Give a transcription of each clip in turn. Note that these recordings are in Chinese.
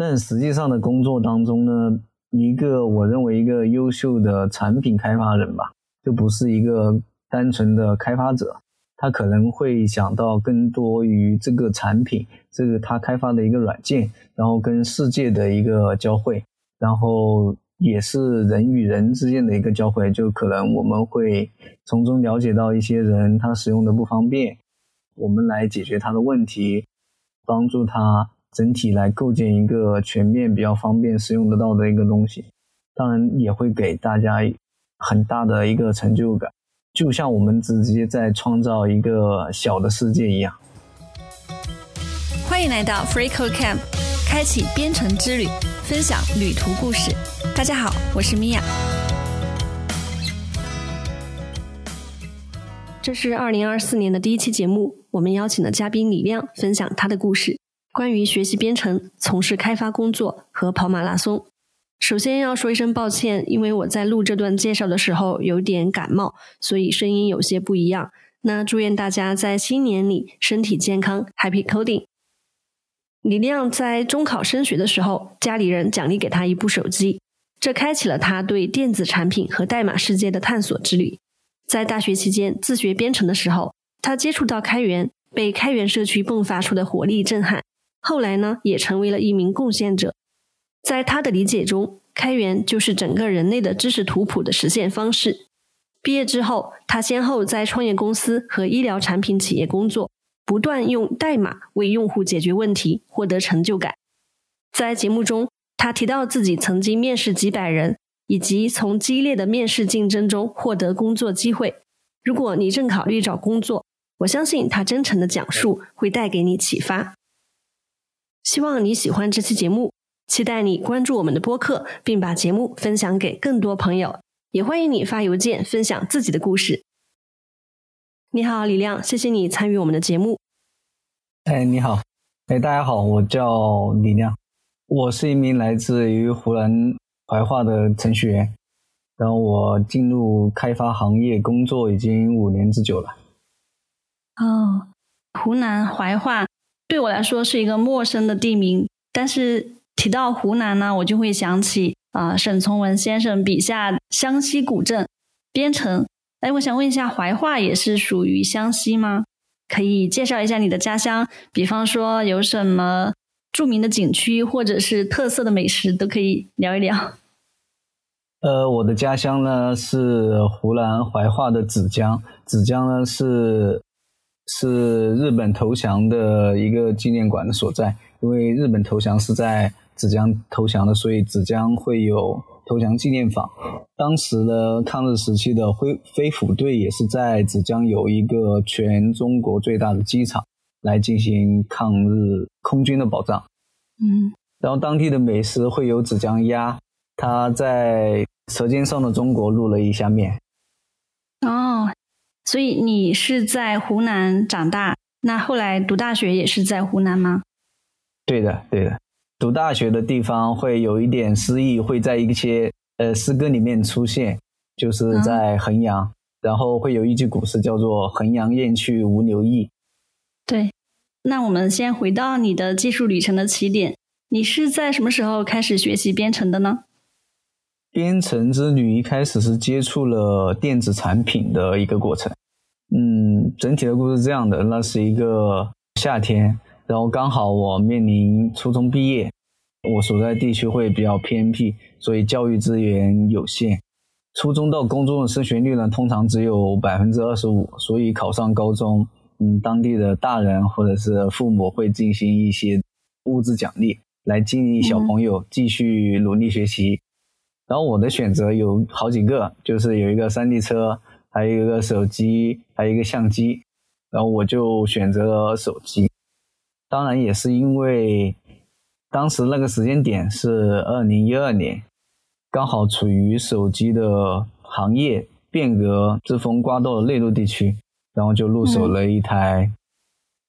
但实际上的工作当中呢，一个我认为一个优秀的产品开发人吧，就不是一个单纯的开发者，他可能会想到更多于这个产品，这个他开发的一个软件，然后跟世界的一个交汇，然后也是人与人之间的一个交汇，就可能我们会从中了解到一些人他使用的不方便，我们来解决他的问题，帮助他。整体来构建一个全面、比较方便使用得到的一个东西，当然也会给大家很大的一个成就感，就像我们直接在创造一个小的世界一样。欢迎来到 FreeCode Camp，开启编程之旅，分享旅途故事。大家好，我是米娅。这是二零二四年的第一期节目，我们邀请了嘉宾李亮分享他的故事。关于学习编程、从事开发工作和跑马拉松，首先要说一声抱歉，因为我在录这段介绍的时候有点感冒，所以声音有些不一样。那祝愿大家在新年里身体健康，Happy Coding。李亮在中考升学的时候，家里人奖励给他一部手机，这开启了他对电子产品和代码世界的探索之旅。在大学期间自学编程的时候，他接触到开源，被开源社区迸发出的活力震撼。后来呢，也成为了一名贡献者。在他的理解中，开源就是整个人类的知识图谱的实现方式。毕业之后，他先后在创业公司和医疗产品企业工作，不断用代码为用户解决问题，获得成就感。在节目中，他提到自己曾经面试几百人，以及从激烈的面试竞争中获得工作机会。如果你正考虑找工作，我相信他真诚的讲述会带给你启发。希望你喜欢这期节目，期待你关注我们的播客，并把节目分享给更多朋友。也欢迎你发邮件分享自己的故事。你好，李亮，谢谢你参与我们的节目。哎，你好，哎，大家好，我叫李亮，我是一名来自于湖南怀化的程序员，然后我进入开发行业工作已经五年之久了。哦，湖南怀化。对我来说是一个陌生的地名，但是提到湖南呢，我就会想起啊沈从文先生笔下湘西古镇边城。哎，我想问一下，怀化也是属于湘西吗？可以介绍一下你的家乡，比方说有什么著名的景区或者是特色的美食，都可以聊一聊。呃，我的家乡呢是湖南怀化的芷江，芷江呢是。是日本投降的一个纪念馆的所在，因为日本投降是在芷江投降的，所以芷江会有投降纪念坊。当时的，抗日时期的飞飞虎队也是在芷江有一个全中国最大的机场来进行抗日空军的保障。嗯，然后当地的美食会有芷江鸭，它在《舌尖上的中国》录了一下面。哦。所以你是在湖南长大，那后来读大学也是在湖南吗？对的，对的。读大学的地方会有一点诗意，会在一些呃诗歌里面出现，就是在衡阳，然后会有一句古诗叫做“衡阳雁去无留意”。对，那我们先回到你的技术旅程的起点，你是在什么时候开始学习编程的呢？编程之旅一开始是接触了电子产品的一个过程。嗯，整体的故事是这样的：那是一个夏天，然后刚好我面临初中毕业，我所在地区会比较偏僻，所以教育资源有限。初中到高中的升学率呢，通常只有百分之二十五，所以考上高中，嗯，当地的大人或者是父母会进行一些物质奖励，来激励小朋友继续努力学习。然后我的选择有好几个，就是有一个山地车。还有一个手机，还有一个相机，然后我就选择了手机。当然也是因为当时那个时间点是二零一二年，刚好处于手机的行业变革之风刮到了内陆地区，然后就入手了一台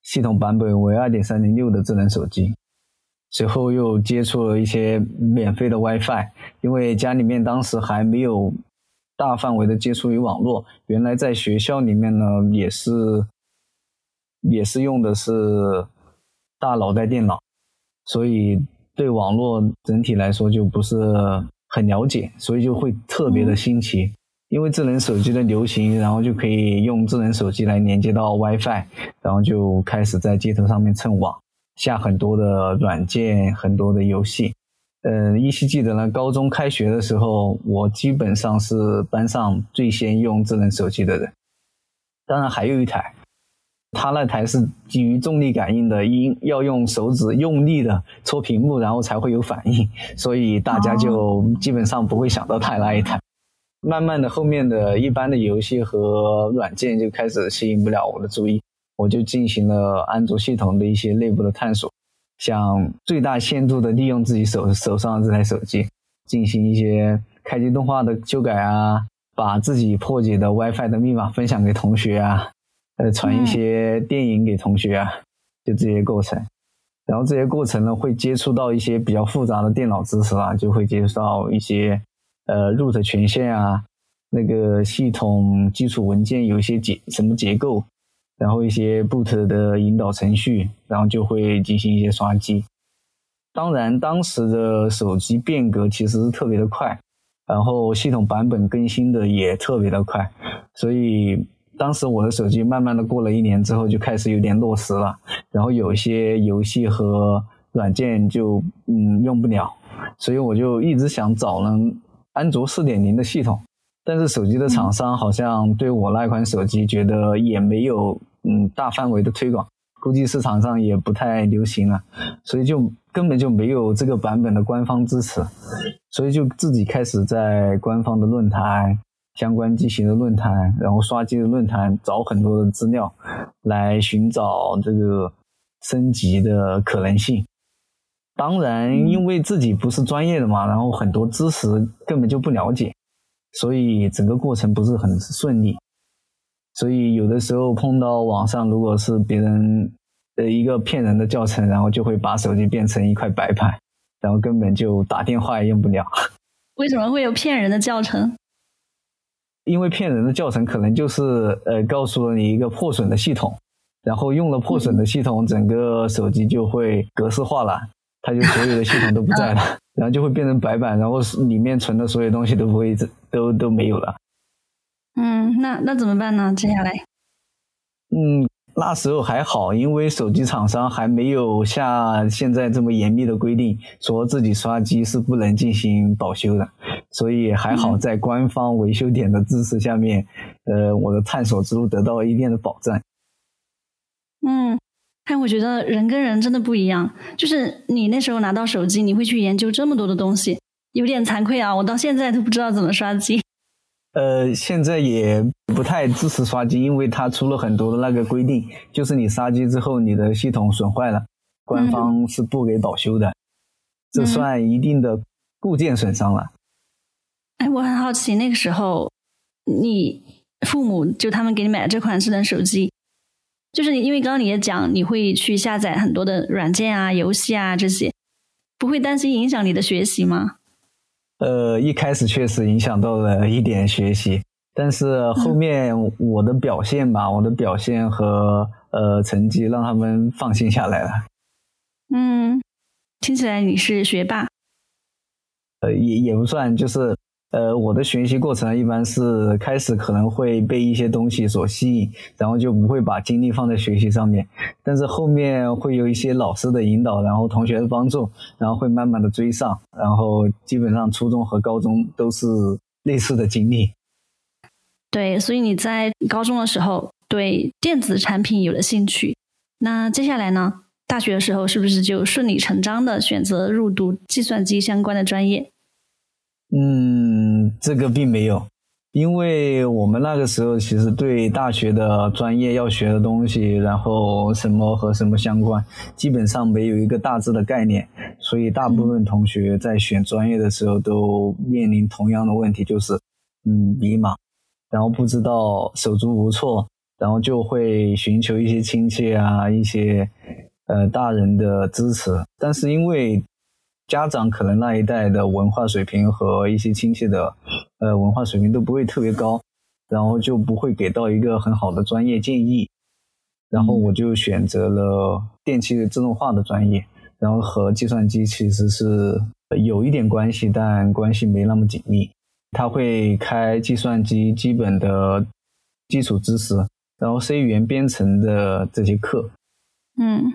系统版本为二点三零六的智能手机。随后又接触了一些免费的 WiFi，因为家里面当时还没有。大范围的接触于网络，原来在学校里面呢，也是也是用的是大脑袋电脑，所以对网络整体来说就不是很了解，所以就会特别的新奇。因为智能手机的流行，然后就可以用智能手机来连接到 WiFi，然后就开始在街头上面蹭网，下很多的软件，很多的游戏。呃，依稀记得呢，高中开学的时候，我基本上是班上最先用智能手机的人。当然还有一台，他那台是基于重力感应的，应要用手指用力的戳屏幕，然后才会有反应，所以大家就基本上不会想到他那一台。慢慢的，后面的一般的游戏和软件就开始吸引不了我的注意，我就进行了安卓系统的一些内部的探索，想最大限度的利用自己手手上的这台手机，进行一些开机动画的修改啊，把自己破解的 WiFi 的密码分享给同学啊，呃，传一些电影给同学啊，就这些过程。然后这些过程呢，会接触到一些比较复杂的电脑知识啊，就会接触到一些。呃，root 权限啊，那个系统基础文件有一些结什么结构，然后一些 boot 的引导程序，然后就会进行一些刷机。当然，当时的手机变革其实是特别的快，然后系统版本更新的也特别的快，所以当时我的手机慢慢的过了一年之后就开始有点落实了，然后有一些游戏和软件就嗯用不了，所以我就一直想找能。安卓四点零的系统，但是手机的厂商好像对我那款手机觉得也没有嗯大范围的推广，估计市场上也不太流行了，所以就根本就没有这个版本的官方支持，所以就自己开始在官方的论坛、相关机型的论坛，然后刷机的论坛找很多的资料，来寻找这个升级的可能性。当然，因为自己不是专业的嘛，然后很多知识根本就不了解，所以整个过程不是很顺利。所以有的时候碰到网上如果是别人的一个骗人的教程，然后就会把手机变成一块白板，然后根本就打电话也用不了。为什么会有骗人的教程？因为骗人的教程可能就是呃告诉了你一个破损的系统，然后用了破损的系统，整个手机就会格式化了。它就所有的系统都不在了，然后就会变成白板，然后里面存的所有东西都不会都都没有了。嗯，那那怎么办呢？接下来？嗯，那时候还好，因为手机厂商还没有像现在这么严密的规定，说自己刷机是不能进行保修的，所以还好在官方维修点的支持下面，呃，我的探索之路得到了一定的保障。嗯。但我觉得人跟人真的不一样，就是你那时候拿到手机，你会去研究这么多的东西，有点惭愧啊！我到现在都不知道怎么刷机。呃，现在也不太支持刷机，因为它出了很多的那个规定，就是你刷机之后，你的系统损坏了，官方是不给保修的，这算一定的固件损伤了。哎，我很好奇，那个时候你父母就他们给你买了这款智能手机。就是你，因为刚刚你也讲，你会去下载很多的软件啊、游戏啊这些，不会担心影响你的学习吗？呃，一开始确实影响到了一点学习，但是后面我的表现吧，我的表现和呃成绩让他们放心下来了。嗯，听起来你是学霸。呃，也也不算，就是。呃，我的学习过程一般是开始可能会被一些东西所吸引，然后就不会把精力放在学习上面。但是后面会有一些老师的引导，然后同学的帮助，然后会慢慢的追上。然后基本上初中和高中都是类似的经历。对，所以你在高中的时候对电子产品有了兴趣，那接下来呢？大学的时候是不是就顺理成章的选择入读计算机相关的专业？嗯，这个并没有，因为我们那个时候其实对大学的专业要学的东西，然后什么和什么相关，基本上没有一个大致的概念，所以大部分同学在选专业的时候都面临同样的问题，就是嗯迷茫，然后不知道手足无措，然后就会寻求一些亲戚啊一些呃大人的支持，但是因为。家长可能那一代的文化水平和一些亲戚的，呃，文化水平都不会特别高，然后就不会给到一个很好的专业建议，然后我就选择了电气自动化的专业，然后和计算机其实是有一点关系，但关系没那么紧密。他会开计算机基本的基础知识，然后 C 语言编程的这些课。嗯，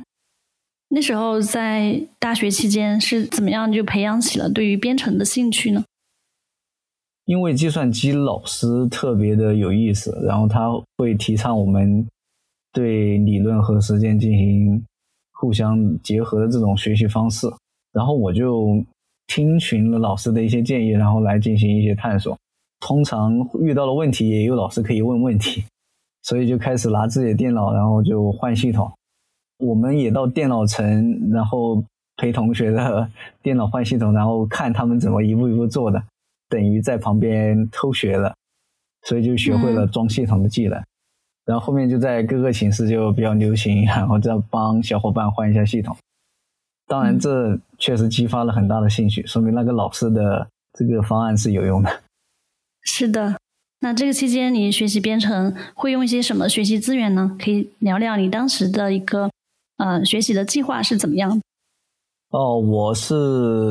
那时候在大学期间是怎么样就培养起了对于编程的兴趣呢？因为计算机老师特别的有意思，然后他会提倡我们对理论和实践进行互相结合的这种学习方式，然后我就听取了老师的一些建议，然后来进行一些探索。通常遇到了问题，也有老师可以问问题，所以就开始拿自己的电脑，然后就换系统。我们也到电脑城，然后陪同学的 电脑换系统，然后看他们怎么一步一步做的。等于在旁边偷学了，所以就学会了装系统的技能。然后后面就在各个寝室就比较流行，然后再帮小伙伴换一下系统。当然，这确实激发了很大的兴趣，说明那个老师的这个方案是有用的。是的，那这个期间你学习编程会用一些什么学习资源呢？可以聊聊你当时的一个呃学习的计划是怎么样？哦，我是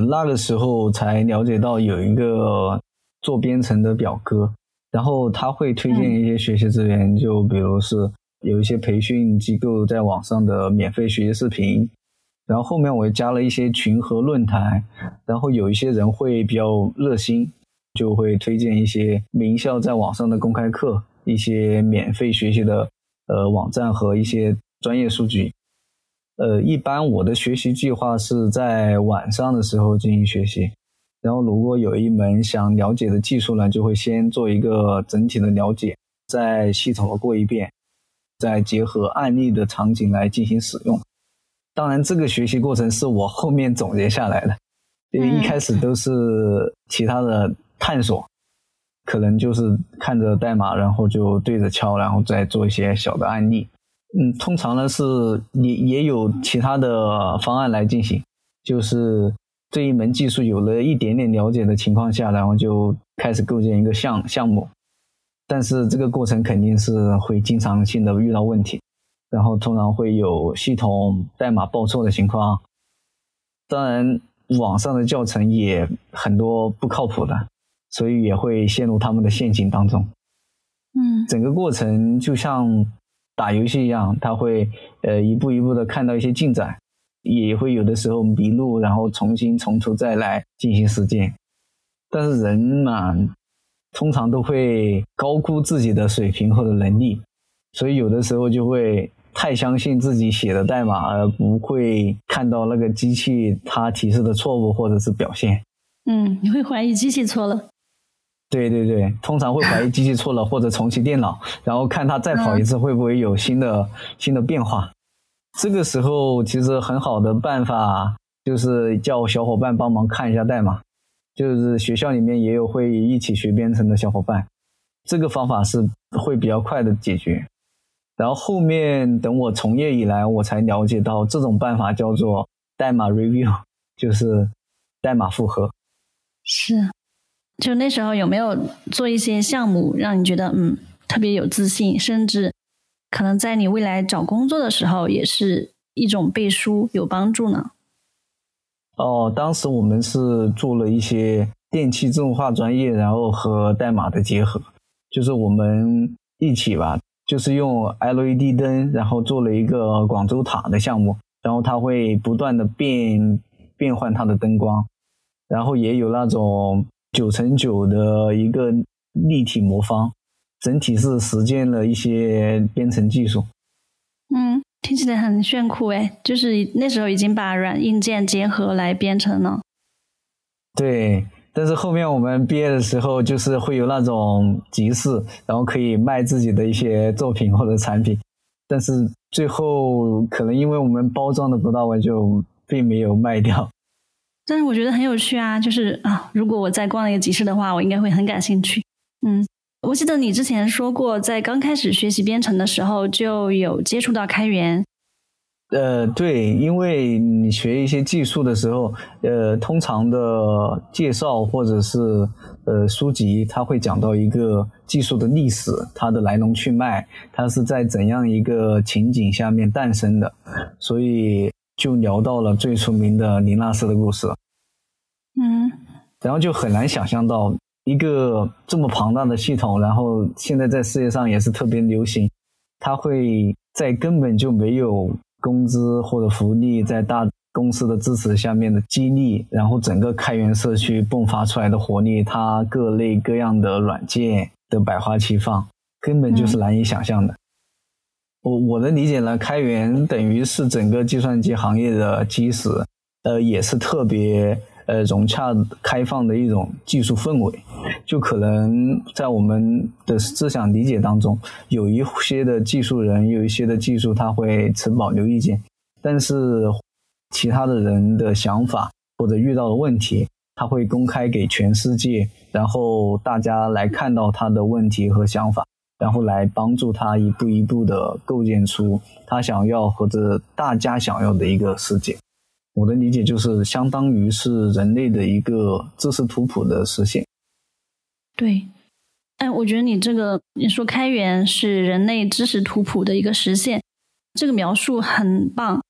那个时候才了解到有一个做编程的表哥，然后他会推荐一些学习资源，就比如是有一些培训机构在网上的免费学习视频，然后后面我又加了一些群和论坛，然后有一些人会比较热心，就会推荐一些名校在网上的公开课，一些免费学习的呃网站和一些专业数据。呃，一般我的学习计划是在晚上的时候进行学习，然后如果有一门想了解的技术呢，就会先做一个整体的了解，再系统的过一遍，再结合案例的场景来进行使用。当然，这个学习过程是我后面总结下来的，因为一开始都是其他的探索，可能就是看着代码，然后就对着敲，然后再做一些小的案例。嗯，通常呢是也也有其他的方案来进行，就是对一门技术有了一点点了解的情况下，然后就开始构建一个项项目，但是这个过程肯定是会经常性的遇到问题，然后通常会有系统代码报错的情况，当然网上的教程也很多不靠谱的，所以也会陷入他们的陷阱当中。嗯，整个过程就像。打游戏一样，他会呃一步一步的看到一些进展，也会有的时候迷路，然后重新从头再来进行实践。但是人嘛，通常都会高估自己的水平或者能力，所以有的时候就会太相信自己写的代码，而不会看到那个机器它提示的错误或者是表现。嗯，你会怀疑机器错了。对对对，通常会怀疑机器错了，或者重启电脑，然后看它再跑一次会不会有新的新的变化。这个时候其实很好的办法就是叫小伙伴帮忙看一下代码，就是学校里面也有会一起学编程的小伙伴，这个方法是会比较快的解决。然后后面等我从业以来，我才了解到这种办法叫做代码 review，就是代码复核。是。就那时候有没有做一些项目，让你觉得嗯特别有自信，甚至可能在你未来找工作的时候也是一种背书有帮助呢？哦，当时我们是做了一些电气自动化专业，然后和代码的结合，就是我们一起吧，就是用 LED 灯，然后做了一个广州塔的项目，然后它会不断的变变换它的灯光，然后也有那种。九乘九的一个立体魔方，整体是实践了一些编程技术。嗯，听起来很炫酷哎，就是那时候已经把软硬件结合来编程了。对，但是后面我们毕业的时候，就是会有那种集市，然后可以卖自己的一些作品或者产品，但是最后可能因为我们包装的不到位，就并没有卖掉。但是我觉得很有趣啊，就是啊，如果我再逛一个集市的话，我应该会很感兴趣。嗯，我记得你之前说过，在刚开始学习编程的时候就有接触到开源。呃，对，因为你学一些技术的时候，呃，通常的介绍或者是呃书籍，它会讲到一个技术的历史，它的来龙去脉，它是在怎样一个情景下面诞生的，所以。就聊到了最出名的林纳斯的故事。嗯，然后就很难想象到一个这么庞大的系统，然后现在在世界上也是特别流行，它会在根本就没有工资或者福利，在大公司的支持下面的激励，然后整个开源社区迸发出来的活力，它各类各样的软件的百花齐放，根本就是难以想象的。我我的理解呢，开源等于是整个计算机行业的基石，呃，也是特别呃融洽开放的一种技术氛围。就可能在我们的思想理解当中，有一些的技术人，有一些的技术他会持保留意见，但是其他的人的想法或者遇到的问题，他会公开给全世界，然后大家来看到他的问题和想法。然后来帮助他一步一步的构建出他想要或者大家想要的一个世界。我的理解就是相当于是人类的一个知识图谱的实现。对，哎，我觉得你这个你说开源是人类知识图谱的一个实现，这个描述很棒。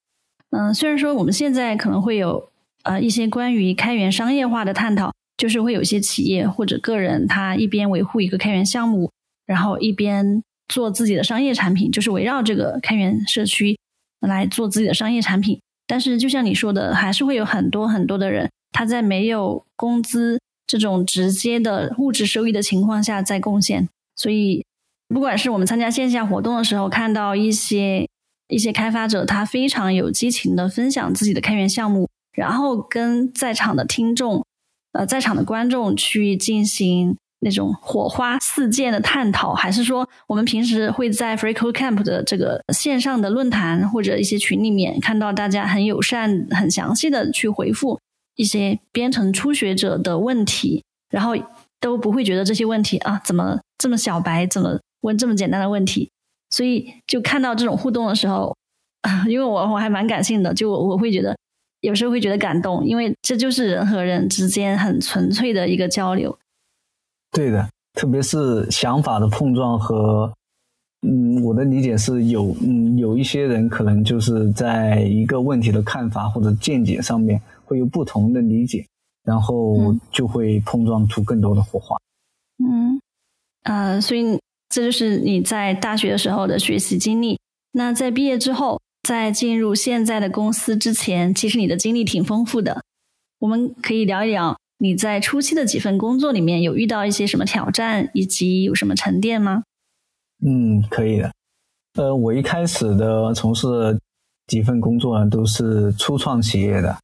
嗯，虽然说我们现在可能会有呃一些关于开源商业化的探讨，就是会有一些企业或者个人他一边维护一个开源项目。然后一边做自己的商业产品，就是围绕这个开源社区来做自己的商业产品。但是，就像你说的，还是会有很多很多的人，他在没有工资这种直接的物质收益的情况下在贡献。所以，不管是我们参加线下活动的时候，看到一些一些开发者，他非常有激情的分享自己的开源项目，然后跟在场的听众、呃，在场的观众去进行。那种火花四溅的探讨，还是说我们平时会在 FreeCodeCamp 的这个线上的论坛或者一些群里面看到大家很友善、很详细的去回复一些编程初学者的问题，然后都不会觉得这些问题啊怎么这么小白，怎么问这么简单的问题？所以就看到这种互动的时候，因为我我还蛮感性的，就我会觉得有时候会觉得感动，因为这就是人和人之间很纯粹的一个交流。对的，特别是想法的碰撞和，嗯，我的理解是有，嗯，有一些人可能就是在一个问题的看法或者见解上面会有不同的理解，然后就会碰撞出更多的火花。嗯，呃，所以这就是你在大学的时候的学习经历。那在毕业之后，在进入现在的公司之前，其实你的经历挺丰富的。我们可以聊一聊。你在初期的几份工作里面有遇到一些什么挑战，以及有什么沉淀吗？嗯，可以的。呃，我一开始的从事几份工作呢，都是初创企业的，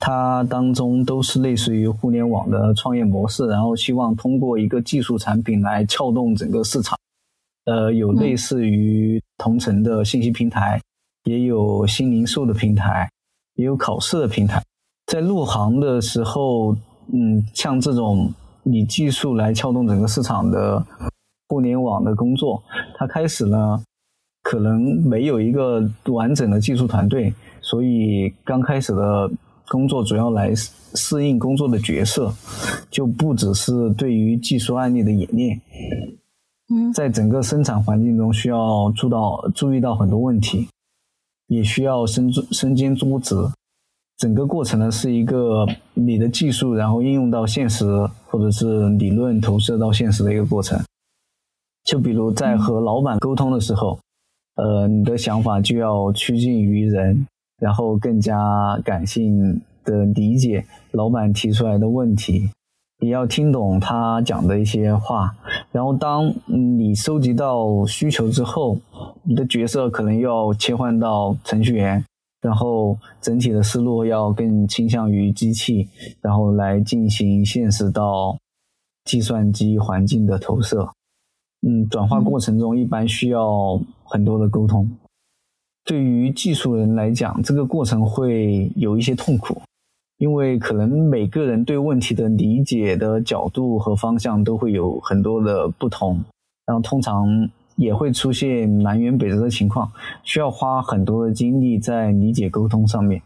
它当中都是类似于互联网的创业模式，然后希望通过一个技术产品来撬动整个市场。呃，有类似于同城的信息平台，也有新零售的平台，也有考试的平台。在入行的时候。嗯，像这种以技术来撬动整个市场的互联网的工作，它开始呢，可能没有一个完整的技术团队，所以刚开始的工作主要来适应工作的角色，就不只是对于技术案例的演练。嗯，在整个生产环境中需要注到注意到很多问题，也需要身身兼多职。整个过程呢是一个你的技术，然后应用到现实，或者是理论投射到现实的一个过程。就比如在和老板沟通的时候，呃，你的想法就要趋近于人，然后更加感性的理解老板提出来的问题，也要听懂他讲的一些话。然后当你收集到需求之后，你的角色可能要切换到程序员。然后整体的思路要更倾向于机器，然后来进行现实到计算机环境的投射。嗯，转化过程中一般需要很多的沟通。对于技术人来讲，这个过程会有一些痛苦，因为可能每个人对问题的理解的角度和方向都会有很多的不同，然后通常。也会出现南辕北辙的情况，需要花很多的精力在理解沟通上面。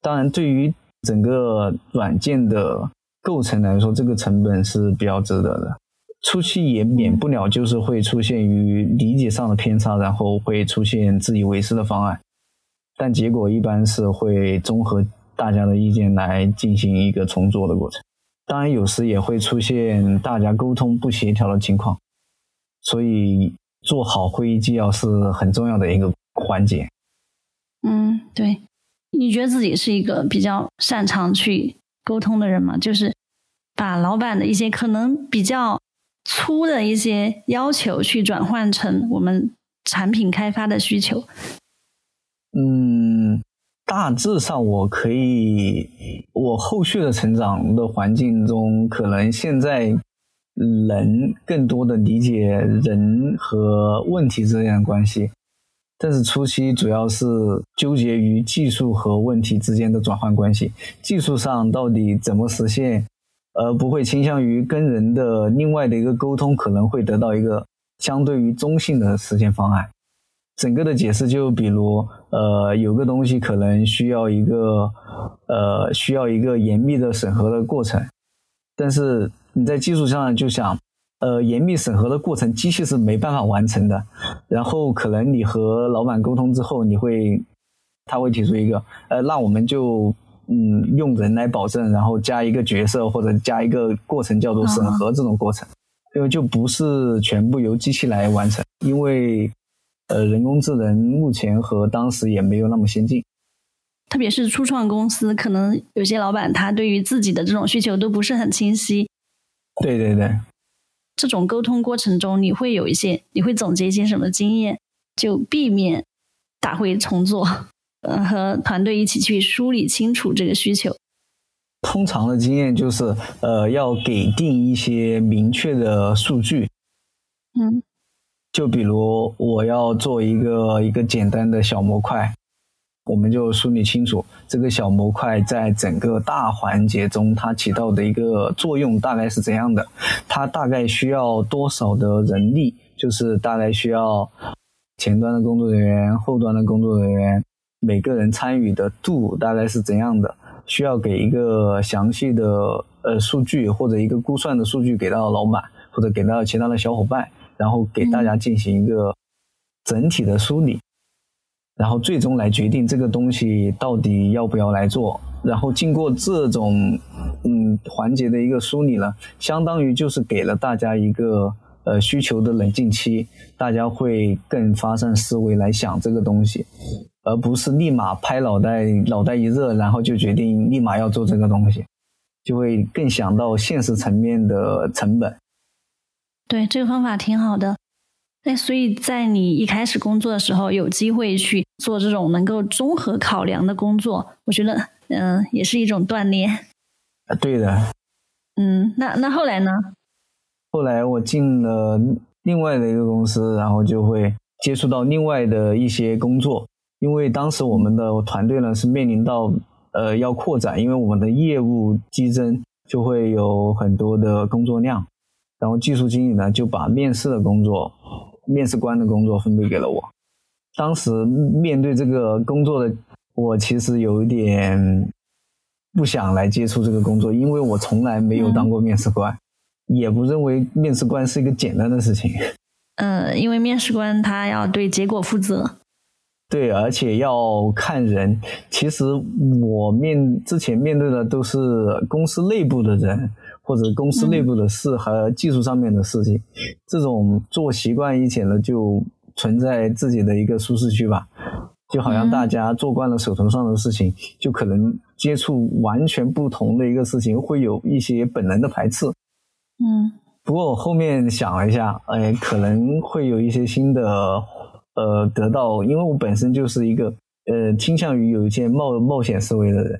当然，对于整个软件的构成来说，这个成本是比较值得的。初期也免不了就是会出现于理解上的偏差，然后会出现自以为是的方案。但结果一般是会综合大家的意见来进行一个重做的过程。当然，有时也会出现大家沟通不协调的情况，所以做好会议纪要是很重要的一个环节。嗯，对。你觉得自己是一个比较擅长去沟通的人吗？就是把老板的一些可能比较粗的一些要求，去转换成我们产品开发的需求。嗯，大致上我可以，我后续的成长的环境中，可能现在能更多的理解人和问题之间的关系。但是初期主要是纠结于技术和问题之间的转换关系，技术上到底怎么实现，而不会倾向于跟人的另外的一个沟通，可能会得到一个相对于中性的实现方案。整个的解释就比如，呃，有个东西可能需要一个，呃，需要一个严密的审核的过程，但是你在技术上就想。呃，严密审核的过程，机器是没办法完成的。然后可能你和老板沟通之后，你会，他会提出一个，呃，那我们就嗯用人来保证，然后加一个角色或者加一个过程叫做审核这种过程，因为就不是全部由机器来完成，因为呃人工智能目前和当时也没有那么先进，特别是初创公司，可能有些老板他对于自己的这种需求都不是很清晰。对对对。这种沟通过程中，你会有一些，你会总结一些什么经验，就避免打回重做，呃，和团队一起去梳理清楚这个需求。通常的经验就是，呃，要给定一些明确的数据。嗯，就比如我要做一个一个简单的小模块。我们就梳理清楚这个小模块在整个大环节中它起到的一个作用大概是怎样的，它大概需要多少的人力，就是大概需要前端的工作人员、后端的工作人员，每个人参与的度大概是怎样的，需要给一个详细的呃数据或者一个估算的数据给到老板或者给到其他的小伙伴，然后给大家进行一个整体的梳理。然后最终来决定这个东西到底要不要来做，然后经过这种嗯环节的一个梳理呢，相当于就是给了大家一个呃需求的冷静期，大家会更发散思维来想这个东西，而不是立马拍脑袋脑袋一热，然后就决定立马要做这个东西，就会更想到现实层面的成本。对，这个方法挺好的。那所以在你一开始工作的时候，有机会去做这种能够综合考量的工作，我觉得，嗯，也是一种锻炼。啊，对的。嗯，那那后来呢？后来我进了另外的一个公司，然后就会接触到另外的一些工作，因为当时我们的团队呢是面临到呃要扩展，因为我们的业务激增，就会有很多的工作量，然后技术经理呢就把面试的工作。面试官的工作分配给了我。当时面对这个工作的我，其实有一点不想来接触这个工作，因为我从来没有当过面试官，也不认为面试官是一个简单的事情。嗯，因为面试官他要对结果负责。对，而且要看人。其实我面之前面对的都是公司内部的人。或者公司内部的事和技术上面的事情，这种做习惯一些了，就存在自己的一个舒适区吧。就好像大家做惯了手头上的事情，就可能接触完全不同的一个事情，会有一些本能的排斥。嗯。不过我后面想了一下，哎，可能会有一些新的呃得到，因为我本身就是一个呃倾向于有一些冒冒险思维的人，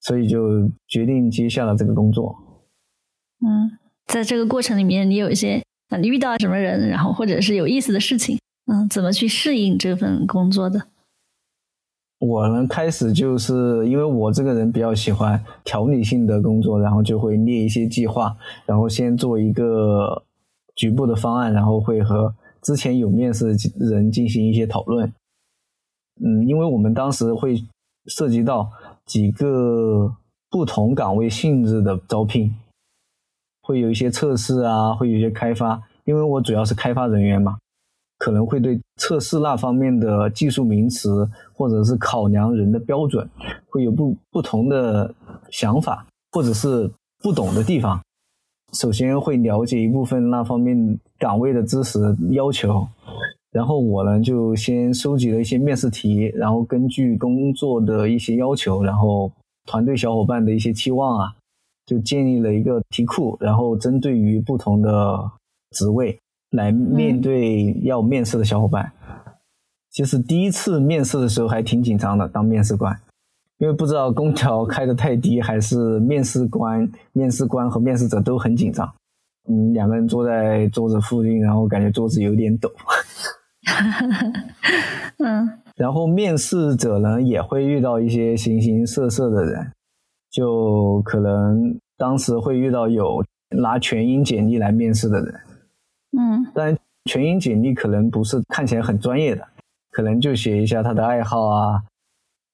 所以就决定接下了这个工作。嗯，在这个过程里面，你有一些啊，你遇到什么人，然后或者是有意思的事情，嗯，怎么去适应这份工作的？我呢，开始就是因为我这个人比较喜欢条理性的工作，然后就会列一些计划，然后先做一个局部的方案，然后会和之前有面试的人进行一些讨论。嗯，因为我们当时会涉及到几个不同岗位性质的招聘。会有一些测试啊，会有一些开发，因为我主要是开发人员嘛，可能会对测试那方面的技术名词或者是考量人的标准会有不不同的想法，或者是不懂的地方。首先会了解一部分那方面岗位的知识要求，然后我呢就先收集了一些面试题，然后根据工作的一些要求，然后团队小伙伴的一些期望啊，就建立了一个题库，然后针对于不同的职位来面对要面试的小伙伴。其实第一次面试的时候还挺紧张的，当面试官。因为不知道空调开的太低，还是面试官、面试官和面试者都很紧张。嗯，两个人坐在桌子附近，然后感觉桌子有点抖。嗯，然后面试者呢也会遇到一些形形色色的人，就可能当时会遇到有拿全英简历来面试的人。嗯，但全英简历可能不是看起来很专业的，可能就写一下他的爱好啊。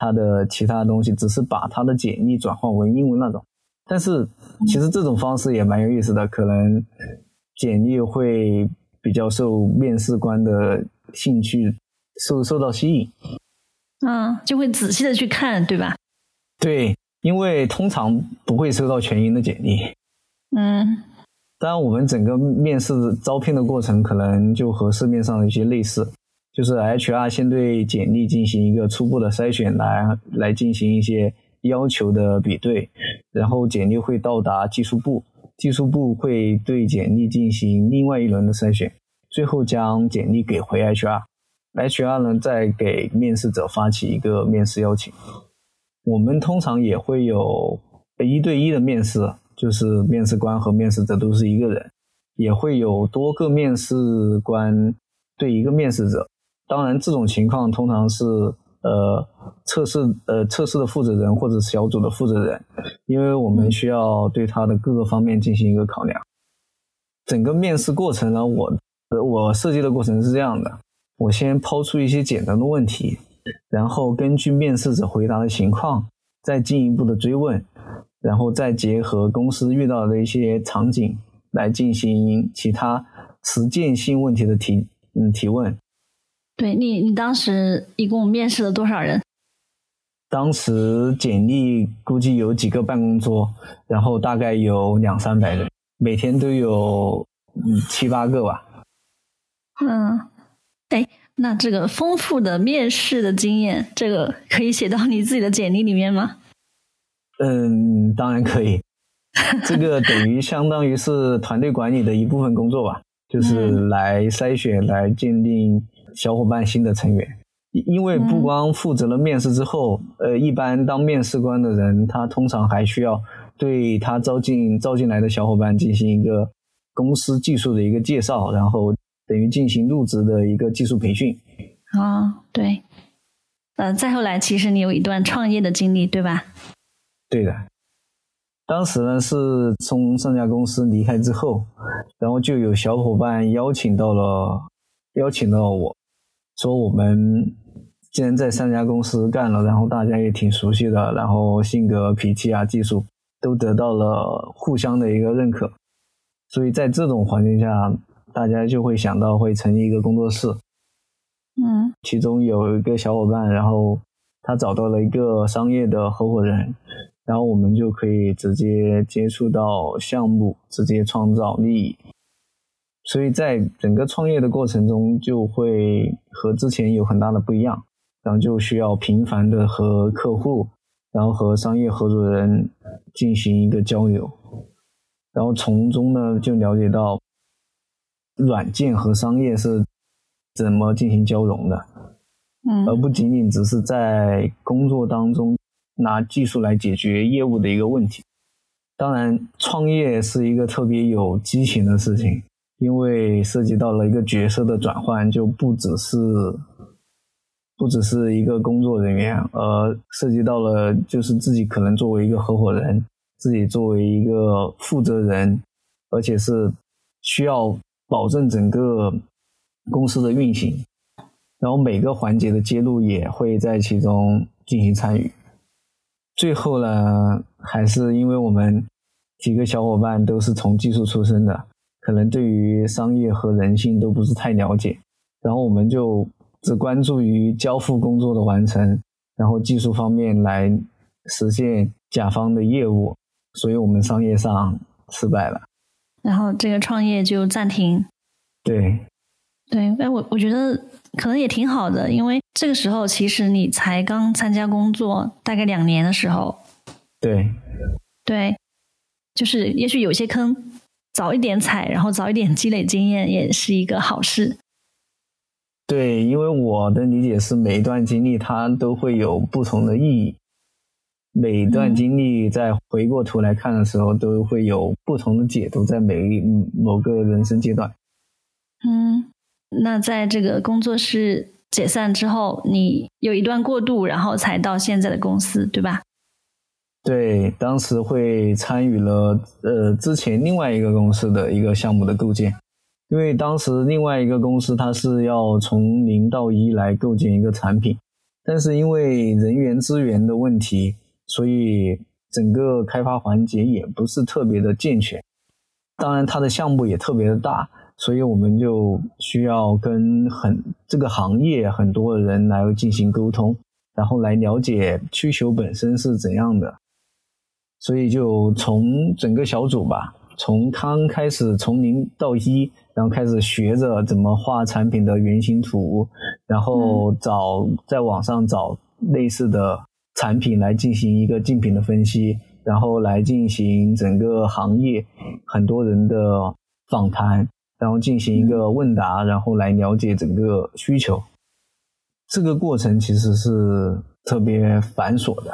他的其他东西只是把他的简历转换为英文那种，但是其实这种方式也蛮有意思的，可能简历会比较受面试官的兴趣受受到吸引，嗯，就会仔细的去看，对吧？对，因为通常不会收到全英的简历，嗯，当然我们整个面试招聘的过程可能就和市面上的一些类似。就是 HR 先对简历进行一个初步的筛选，来来进行一些要求的比对，然后简历会到达技术部，技术部会对简历进行另外一轮的筛选，最后将简历给回 HR，HR 呢再给面试者发起一个面试邀请。我们通常也会有一对一的面试，就是面试官和面试者都是一个人，也会有多个面试官对一个面试者。当然，这种情况通常是呃测试呃测试的负责人或者小组的负责人，因为我们需要对他的各个方面进行一个考量。整个面试过程呢，我我设计的过程是这样的：我先抛出一些简单的问题，然后根据面试者回答的情况，再进一步的追问，然后再结合公司遇到的一些场景来进行其他实践性问题的提嗯提问。对你，你当时一共面试了多少人？当时简历估计有几个办公桌，然后大概有两三百人，每天都有嗯七八个吧。嗯，哎，那这个丰富的面试的经验，这个可以写到你自己的简历里面吗？嗯，当然可以。这个等于相当于是团队管理的一部分工作吧，就是来筛选、来鉴定。小伙伴新的成员，因为不光负责了面试之后，呃，一般当面试官的人，他通常还需要对他招进招进来的小伙伴进行一个公司技术的一个介绍，然后等于进行入职的一个技术培训。啊，对，呃，再后来，其实你有一段创业的经历，对吧？对的，当时呢是从上家公司离开之后，然后就有小伙伴邀请到了，邀请到我。说我们既然在上家公司干了，然后大家也挺熟悉的，然后性格、脾气啊、技术都得到了互相的一个认可，所以在这种环境下，大家就会想到会成立一个工作室。嗯，其中有一个小伙伴，然后他找到了一个商业的合伙人，然后我们就可以直接接触到项目，直接创造利益。所以在整个创业的过程中，就会和之前有很大的不一样，然后就需要频繁的和客户，然后和商业合作人进行一个交流，然后从中呢就了解到软件和商业是怎么进行交融的，嗯，而不仅仅只是在工作当中拿技术来解决业务的一个问题。当然，创业是一个特别有激情的事情。因为涉及到了一个角色的转换，就不只是不只是一个工作人员，而涉及到了就是自己可能作为一个合伙人，自己作为一个负责人，而且是需要保证整个公司的运行，然后每个环节的揭露也会在其中进行参与。最后呢，还是因为我们几个小伙伴都是从技术出身的。可能对于商业和人性都不是太了解，然后我们就只关注于交付工作的完成，然后技术方面来实现甲方的业务，所以我们商业上失败了。然后这个创业就暂停。对，对，哎，我我觉得可能也挺好的，因为这个时候其实你才刚参加工作大概两年的时候。对，对，就是也许有些坑早一点踩，然后早一点积累经验，也是一个好事。对，因为我的理解是，每一段经历它都会有不同的意义。每段经历在回过头来看的时候，都会有不同的解读，在每一某个人生阶段。嗯，那在这个工作室解散之后，你有一段过渡，然后才到现在的公司，对吧？对，当时会参与了呃之前另外一个公司的一个项目的构建，因为当时另外一个公司它是要从零到一来构建一个产品，但是因为人员资源的问题。所以整个开发环节也不是特别的健全，当然它的项目也特别的大，所以我们就需要跟很这个行业很多的人来进行沟通，然后来了解需求本身是怎样的。所以就从整个小组吧，从刚开始从零到一，然后开始学着怎么画产品的原型图，然后找在网上找类似的。产品来进行一个竞品的分析，然后来进行整个行业很多人的访谈，然后进行一个问答，然后来了解整个需求。这个过程其实是特别繁琐的，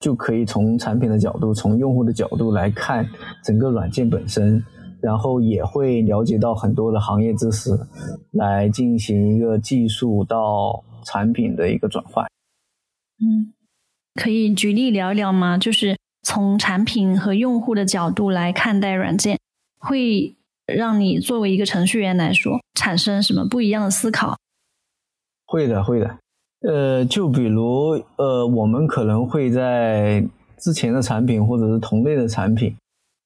就可以从产品的角度，从用户的角度来看整个软件本身，然后也会了解到很多的行业知识，来进行一个技术到产品的一个转换。嗯。可以举例聊一聊吗？就是从产品和用户的角度来看待软件，会让你作为一个程序员来说产生什么不一样的思考？会的，会的。呃，就比如呃，我们可能会在之前的产品或者是同类的产品，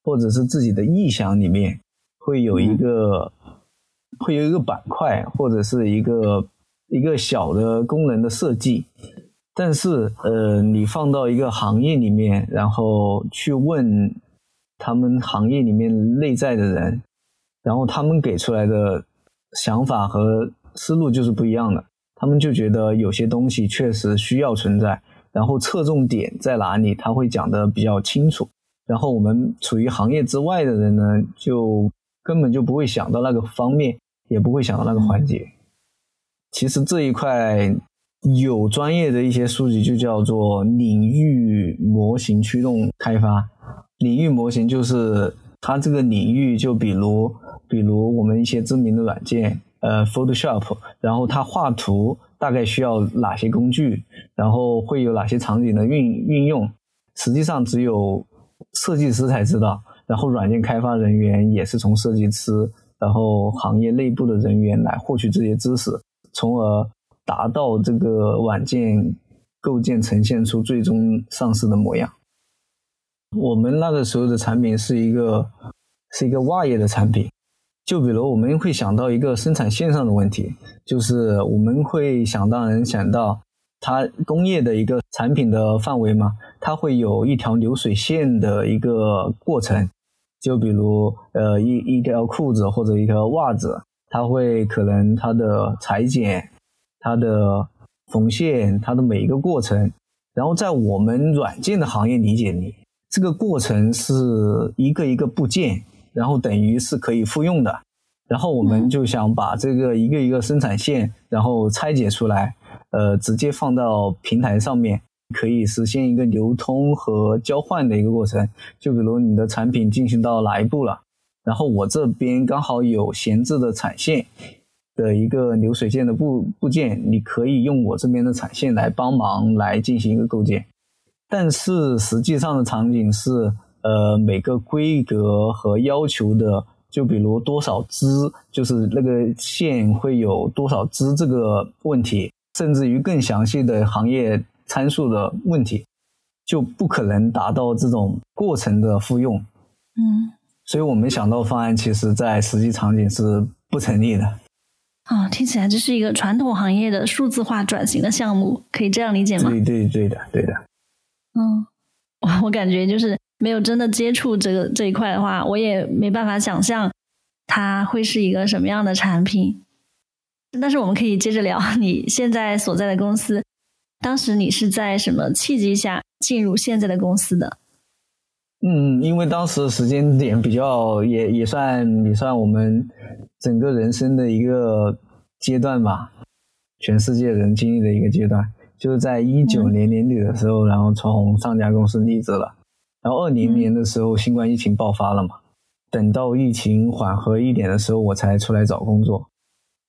或者是自己的意向里面，会有一个会有一个板块或者是一个一个小的功能的设计。但是，呃，你放到一个行业里面，然后去问他们行业里面内在的人，然后他们给出来的想法和思路就是不一样的。他们就觉得有些东西确实需要存在，然后侧重点在哪里，他会讲的比较清楚。然后我们处于行业之外的人呢，就根本就不会想到那个方面，也不会想到那个环节。其实这一块。有专业的一些书籍就叫做领域模型驱动开发。领域模型就是它这个领域，就比如比如我们一些知名的软件，呃，Photoshop，然后它画图大概需要哪些工具，然后会有哪些场景的运运用，实际上只有设计师才知道。然后软件开发人员也是从设计师，然后行业内部的人员来获取这些知识，从而。达到这个软件构建呈现出最终上市的模样。我们那个时候的产品是一个是一个袜业的产品，就比如我们会想到一个生产线上的问题，就是我们会想当然想到它工业的一个产品的范围嘛，它会有一条流水线的一个过程，就比如呃一一条裤子或者一条袜子，它会可能它的裁剪。它的缝线，它的每一个过程，然后在我们软件的行业理解里，这个过程是一个一个部件，然后等于是可以复用的。然后我们就想把这个一个一个生产线，然后拆解出来，呃，直接放到平台上面，可以实现一个流通和交换的一个过程。就比如你的产品进行到哪一步了，然后我这边刚好有闲置的产线。的一个流水线的部部件，你可以用我这边的产线来帮忙来进行一个构建，但是实际上的场景是，呃，每个规格和要求的，就比如多少支，就是那个线会有多少支这个问题，甚至于更详细的行业参数的问题，就不可能达到这种过程的复用。嗯，所以我们想到方案，其实在实际场景是不成立的。哦，听起来这是一个传统行业的数字化转型的项目，可以这样理解吗？对对对的，对的。嗯，我我感觉就是没有真的接触这个这一块的话，我也没办法想象它会是一个什么样的产品。但是我们可以接着聊你现在所在的公司，当时你是在什么契机下进入现在的公司的？嗯，因为当时时间点比较也也算也算我们整个人生的一个阶段吧，全世界人经历的一个阶段，就是在一九年年底的时候，然后从上家公司离职了，然后二零年的时候新冠疫情爆发了嘛，等到疫情缓和一点的时候，我才出来找工作，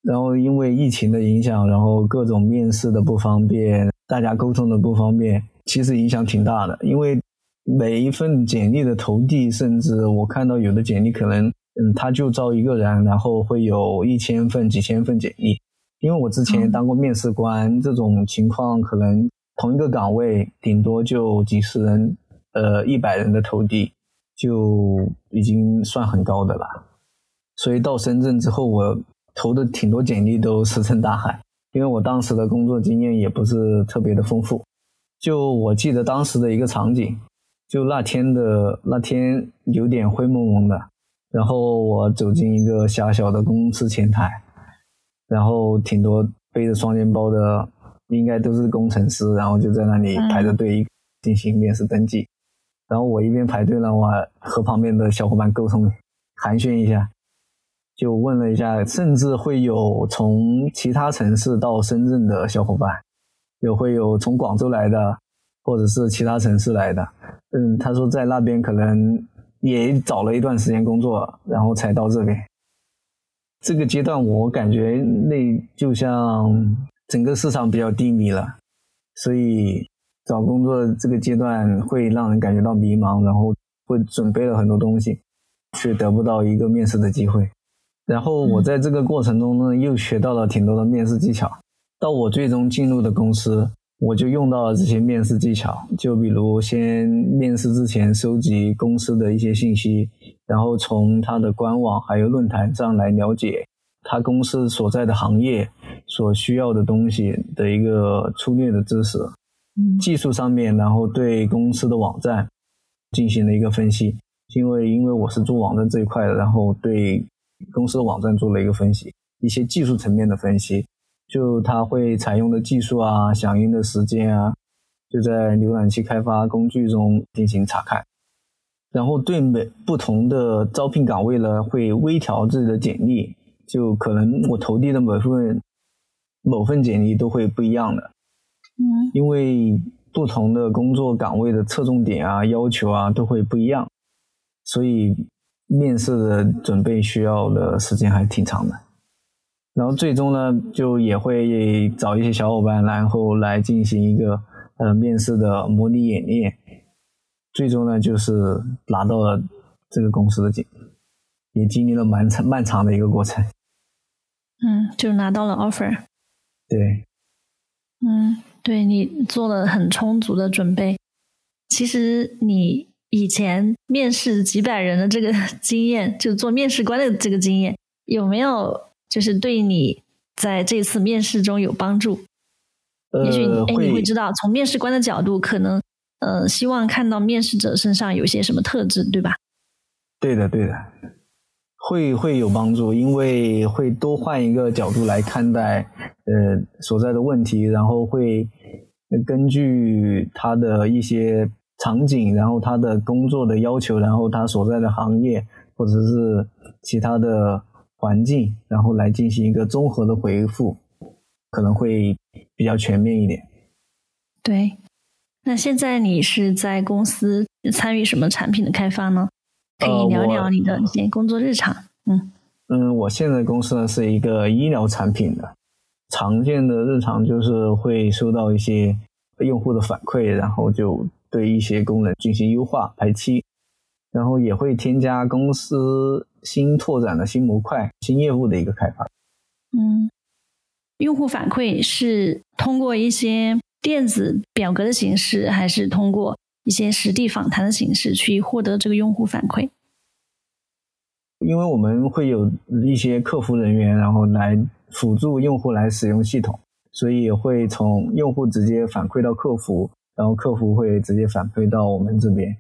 然后因为疫情的影响，然后各种面试的不方便，大家沟通的不方便，其实影响挺大的，因为。每一份简历的投递，甚至我看到有的简历可能，嗯，他就招一个人，然后会有一千份、几千份简历。因为我之前当过面试官，这种情况可能同一个岗位顶多就几十人，呃，一百人的投递就已经算很高的了。所以到深圳之后，我投的挺多简历都石沉大海，因为我当时的工作经验也不是特别的丰富。就我记得当时的一个场景。就那天的那天有点灰蒙蒙的，然后我走进一个狭小的公司前台，然后挺多背着双肩包的，应该都是工程师，然后就在那里排着队进行面试登记。然后我一边排队呢，我和旁边的小伙伴沟通寒暄一下，就问了一下，甚至会有从其他城市到深圳的小伙伴，也会有从广州来的，或者是其他城市来的。嗯，他说在那边可能也找了一段时间工作，然后才到这边。这个阶段我感觉那就像整个市场比较低迷了，所以找工作这个阶段会让人感觉到迷茫，然后会准备了很多东西，却得不到一个面试的机会。然后我在这个过程中呢，又学到了挺多的面试技巧。到我最终进入的公司。我就用到了这些面试技巧，就比如先面试之前收集公司的一些信息，然后从他的官网还有论坛上来了解他公司所在的行业所需要的东西的一个粗略的知识。技术上面，然后对公司的网站进行了一个分析，因为因为我是做网站这一块的，然后对公司的网站做了一个分析，一些技术层面的分析。就它会采用的技术啊，响应的时间啊，就在浏览器开发工具中进行查看，然后对每不同的招聘岗位呢，会微调自己的简历，就可能我投递的某份某份简历都会不一样的，嗯，因为不同的工作岗位的侧重点啊、要求啊都会不一样，所以面试的准备需要的时间还挺长的。然后最终呢，就也会找一些小伙伴，然后来进行一个呃面试的模拟演练。最终呢，就是拿到了这个公司的经，也经历了蛮长漫长的一个过程。嗯，就拿到了 offer。对。嗯，对你做了很充足的准备。其实你以前面试几百人的这个 经验，就做面试官的这个经验，有没有？就是对你在这次面试中有帮助，也许哎你会知道，从面试官的角度，可能呃希望看到面试者身上有些什么特质，对吧？对的，对的，会会有帮助，因为会多换一个角度来看待呃所在的问题，然后会根据他的一些场景，然后他的工作的要求，然后他所在的行业或者是其他的。环境，然后来进行一个综合的回复，可能会比较全面一点。对，那现在你是在公司参与什么产品的开发呢？可以聊聊你的一些工作日常。嗯嗯，我现在公司呢是一个医疗产品的，常见的日常就是会收到一些用户的反馈，然后就对一些功能进行优化排期，然后也会添加公司。新拓展的新模块、新业务的一个开发。嗯，用户反馈是通过一些电子表格的形式，还是通过一些实地访谈的形式去获得这个用户反馈？因为我们会有一些客服人员，然后来辅助用户来使用系统，所以会从用户直接反馈到客服，然后客服会直接反馈到我们这边，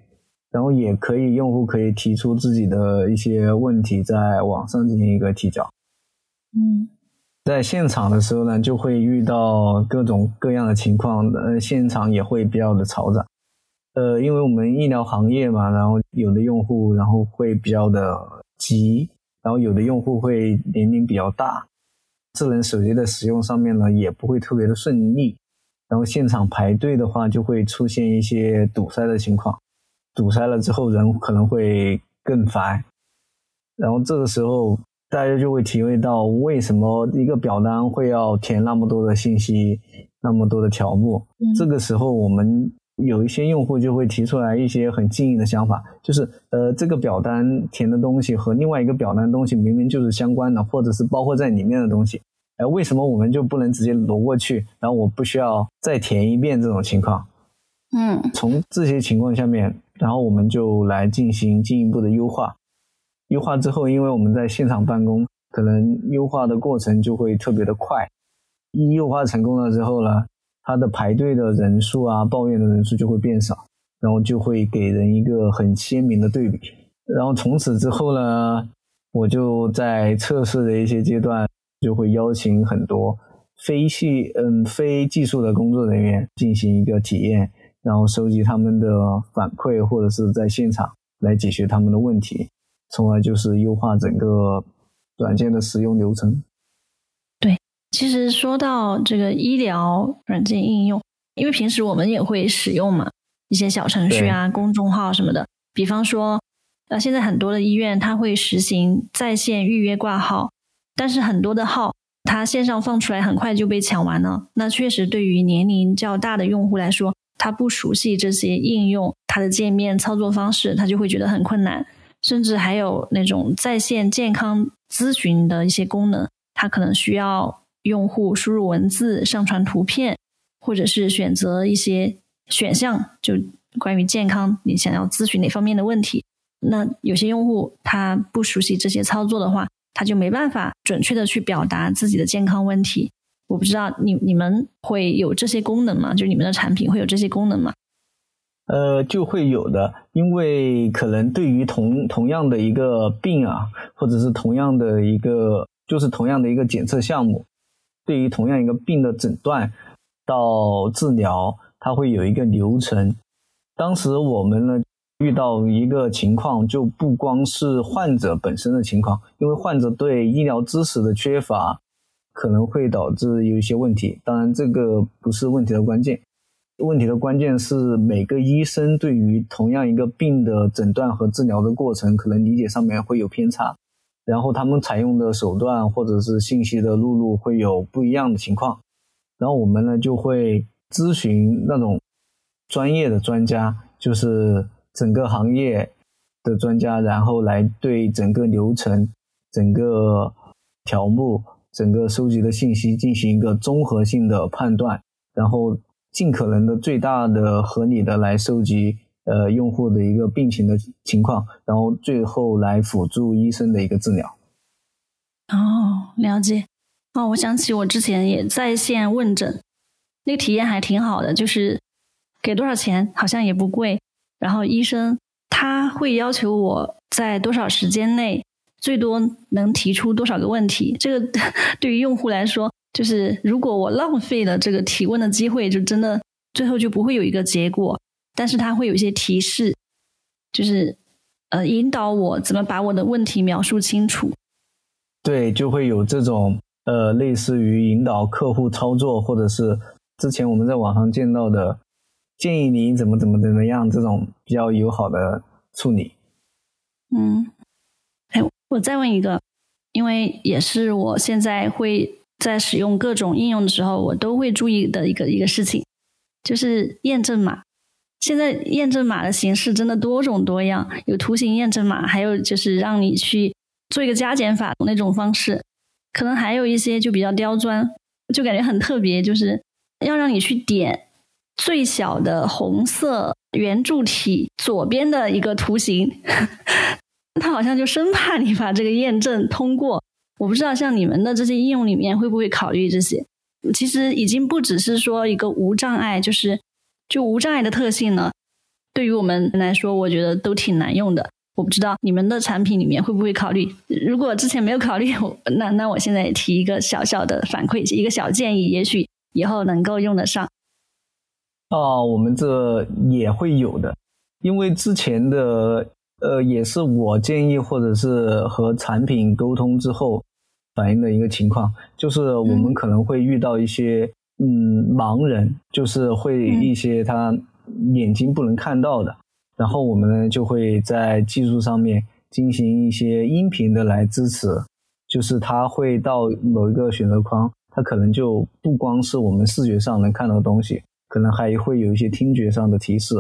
然后也可以用户可以提出自己的一些问题，在网上进行一个提交。嗯，在现场的时候呢，就会遇到各种各样的情况，呃，现场也会比较的嘈杂。呃，因为我们医疗行业嘛，然后有的用户然后会比较的急，然后有的用户会年龄比较大，智能手机的使用上面呢也不会特别的顺利，然后现场排队的话就会出现一些堵塞的情况，堵塞了之后人可能会更烦，然后这个时候。大家就会体会到为什么一个表单会要填那么多的信息，那么多的条目。这个时候，我们有一些用户就会提出来一些很新颖的想法，就是呃，这个表单填的东西和另外一个表单东西明明就是相关的，或者是包括在里面的东西，哎，为什么我们就不能直接挪过去，然后我不需要再填一遍这种情况？嗯，从这些情况下面，然后我们就来进行进一步的优化。优化之后，因为我们在现场办公，可能优化的过程就会特别的快。一优化成功了之后呢，它的排队的人数啊，抱怨的人数就会变少，然后就会给人一个很鲜明的对比。然后从此之后呢，我就在测试的一些阶段，就会邀请很多非系嗯非技术的工作人员进行一个体验，然后收集他们的反馈，或者是在现场来解决他们的问题。从而就是优化整个软件的使用流程。对，其实说到这个医疗软件应用，因为平时我们也会使用嘛，一些小程序啊、公众号什么的。比方说，呃，现在很多的医院它会实行在线预约挂号，但是很多的号它线上放出来很快就被抢完了。那确实对于年龄较大的用户来说，他不熟悉这些应用，它的界面操作方式，他就会觉得很困难。甚至还有那种在线健康咨询的一些功能，它可能需要用户输入文字、上传图片，或者是选择一些选项，就关于健康，你想要咨询哪方面的问题。那有些用户他不熟悉这些操作的话，他就没办法准确的去表达自己的健康问题。我不知道你你们会有这些功能吗？就你们的产品会有这些功能吗？呃，就会有的，因为可能对于同同样的一个病啊，或者是同样的一个，就是同样的一个检测项目，对于同样一个病的诊断到治疗，它会有一个流程。当时我们呢遇到一个情况，就不光是患者本身的情况，因为患者对医疗知识的缺乏，可能会导致有一些问题。当然，这个不是问题的关键。问题的关键是每个医生对于同样一个病的诊断和治疗的过程，可能理解上面会有偏差，然后他们采用的手段或者是信息的录入会有不一样的情况，然后我们呢就会咨询那种专业的专家，就是整个行业的专家，然后来对整个流程、整个条目、整个收集的信息进行一个综合性的判断，然后。尽可能的最大的合理的来收集呃用户的一个病情的情况，然后最后来辅助医生的一个治疗。哦，了解。哦，我想起我之前也在线问诊，那个体验还挺好的，就是给多少钱好像也不贵，然后医生他会要求我在多少时间内最多能提出多少个问题，这个 对于用户来说。就是如果我浪费了这个提问的机会，就真的最后就不会有一个结果。但是它会有一些提示，就是呃引导我怎么把我的问题描述清楚。对，就会有这种呃类似于引导客户操作，或者是之前我们在网上见到的建议你怎么怎么怎么样这种比较友好的处理。嗯，哎，我再问一个，因为也是我现在会。在使用各种应用的时候，我都会注意的一个一个事情，就是验证码。现在验证码的形式真的多种多样，有图形验证码，还有就是让你去做一个加减法那种方式，可能还有一些就比较刁钻，就感觉很特别，就是要让你去点最小的红色圆柱体左边的一个图形，他好像就生怕你把这个验证通过。我不知道像你们的这些应用里面会不会考虑这些？其实已经不只是说一个无障碍，就是就无障碍的特性呢，对于我们来说，我觉得都挺难用的。我不知道你们的产品里面会不会考虑？如果之前没有考虑，那那我现在提一个小小的反馈，一个小建议，也许以后能够用得上。哦，我们这也会有的，因为之前的呃也是我建议或者是和产品沟通之后反映的一个情况，就是我们可能会遇到一些嗯盲人，就是会一些他眼睛不能看到的。然后我们呢就会在技术上面进行一些音频的来支持，就是他会到某一个选择框，他可能就不光是我们视觉上能看到的东西，可能还会有一些听觉上的提示，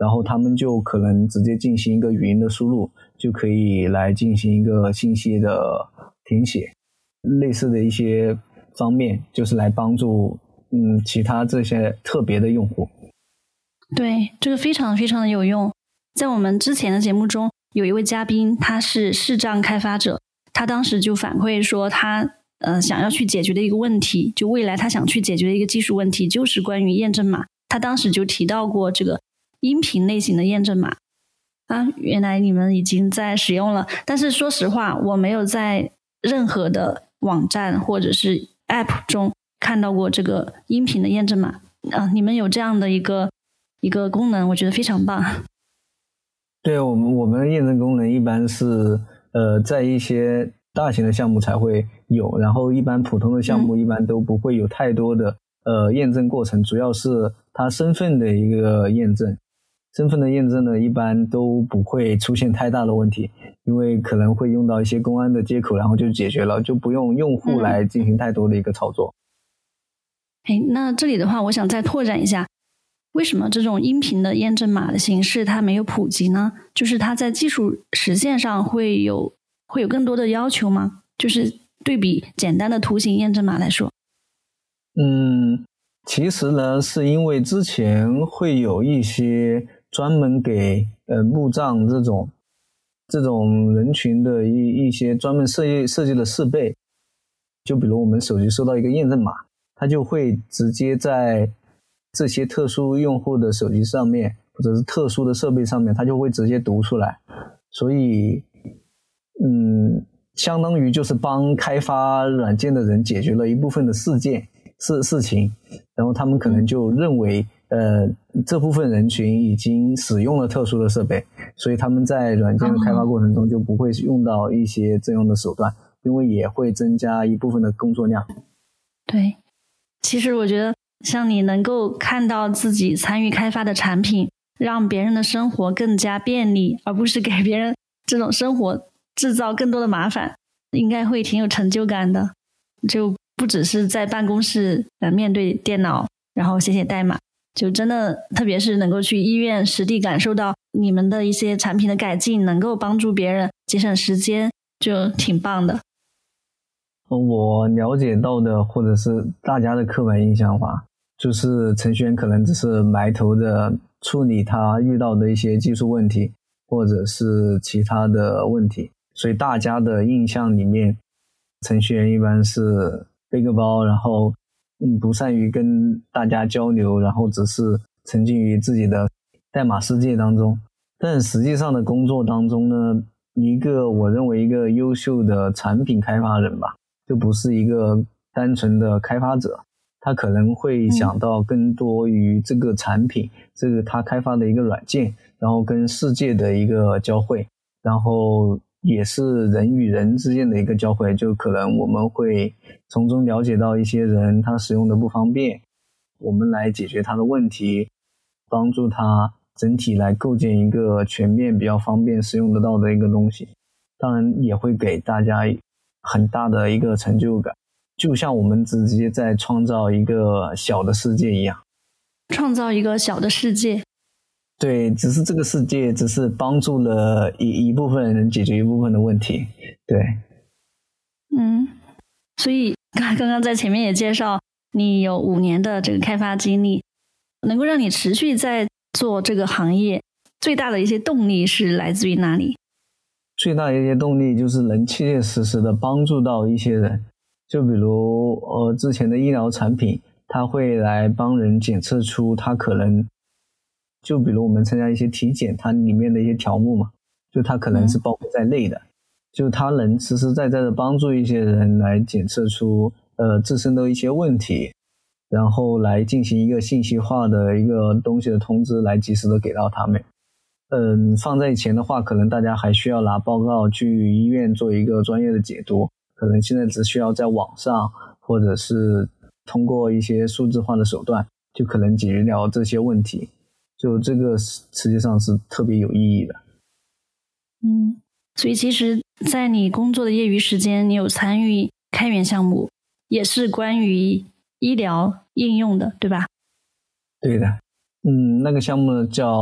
然后他们就可能直接进行一个语音的输入，就可以来进行一个信息的填写，类似的一些方面，就是来帮助嗯其他这些特别的用户。对，这个非常非常的有用。在我们之前的节目中，有一位嘉宾，他是视障开发者，他当时就反馈说，他呃想要去解决的一个问题，就未来他想去解决的一个技术问题，就是关于验证码。他当时就提到过这个音频类型的验证码啊，原来你们已经在使用了。但是说实话，我没有在任何的网站或者是 App 中看到过这个音频的验证码啊。你们有这样的一个一个功能，我觉得非常棒。对我们，我们的验证功能一般是呃，在一些大型的项目才会有，然后一般普通的项目一般都不会有太多的呃验证过程，主要是它身份的一个验证。身份的验证呢，一般都不会出现太大的问题，因为可能会用到一些公安的接口，然后就解决了，就不用用户来进行太多的一个操作。哎，那这里的话，我想再拓展一下。为什么这种音频的验证码的形式它没有普及呢？就是它在技术实现上会有会有更多的要求吗？就是对比简单的图形验证码来说，嗯，其实呢，是因为之前会有一些专门给呃墓葬这种这种人群的一一些专门设计设计的设备，就比如我们手机收到一个验证码，它就会直接在。这些特殊用户的手机上面，或者是特殊的设备上面，它就会直接读出来。所以，嗯，相当于就是帮开发软件的人解决了一部分的事件事事情。然后他们可能就认为，呃，这部分人群已经使用了特殊的设备，所以他们在软件的开发过程中就不会用到一些这样的手段，因为也会增加一部分的工作量。对，其实我觉得。像你能够看到自己参与开发的产品，让别人的生活更加便利，而不是给别人这种生活制造更多的麻烦，应该会挺有成就感的。就不只是在办公室呃面对电脑，然后写写代码，就真的特别是能够去医院实地感受到你们的一些产品的改进，能够帮助别人节省时间，就挺棒的。我了解到的，或者是大家的刻板印象吧。就是程序员可能只是埋头的处理他遇到的一些技术问题，或者是其他的问题，所以大家的印象里面，程序员一般是背个包，然后嗯不善于跟大家交流，然后只是沉浸于自己的代码世界当中。但实际上的工作当中呢，一个我认为一个优秀的产品开发人吧，就不是一个单纯的开发者。他可能会想到更多于这个产品，这个他开发的一个软件，然后跟世界的一个交汇，然后也是人与人之间的一个交汇，就可能我们会从中了解到一些人他使用的不方便，我们来解决他的问题，帮助他整体来构建一个全面比较方便使用得到的一个东西，当然也会给大家很大的一个成就感。就像我们直接在创造一个小的世界一样，创造一个小的世界。对，只是这个世界只是帮助了一一部分人解决一部分的问题。对，嗯，所以 刚刚刚在前面也介绍，你有五年的这个开发经历，能够让你持续在做这个行业，最大的一些动力是来自于哪里？最大的一些动力就是能切切实实的帮助到一些人。就比如呃之前的医疗产品，它会来帮人检测出他可能，就比如我们参加一些体检，它里面的一些条目嘛，就它可能是包括在内的，就它能实实在在的帮助一些人来检测出呃自身的一些问题。然后来进行一个信息化的一个东西的通知，来及时的给到他们。嗯，放在以前的话，可能大家还需要拿报告去医院做一个专业的解读，可能现在只需要在网上或者是通过一些数字化的手段，就可能解决掉这些问题。就这个实际上是特别有意义的。嗯，所以其实，在你工作的业余时间，你有参与开源项目，也是关于。医疗应用的，对吧？对的，嗯，那个项目叫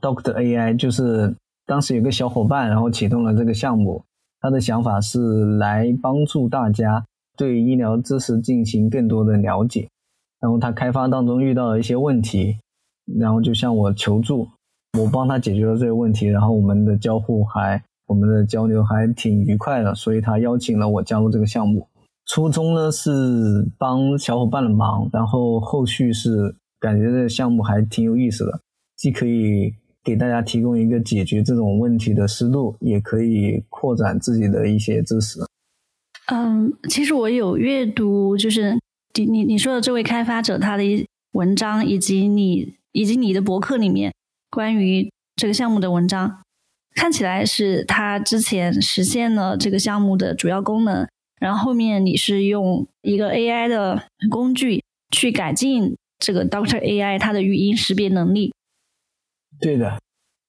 Doctor AI，就是当时有个小伙伴，然后启动了这个项目。他的想法是来帮助大家对医疗知识进行更多的了解。然后他开发当中遇到了一些问题，然后就向我求助，我帮他解决了这个问题。然后我们的交互还，我们的交流还挺愉快的，所以他邀请了我加入这个项目。初衷呢是帮小伙伴的忙，然后后续是感觉这个项目还挺有意思的，既可以给大家提供一个解决这种问题的思路，也可以扩展自己的一些知识。嗯，其实我有阅读，就是你你你说的这位开发者他的一文章，以及你以及你的博客里面关于这个项目的文章，看起来是他之前实现了这个项目的主要功能。然后后面你是用一个 AI 的工具去改进这个 Doctor AI 它的语音识别能力。对的，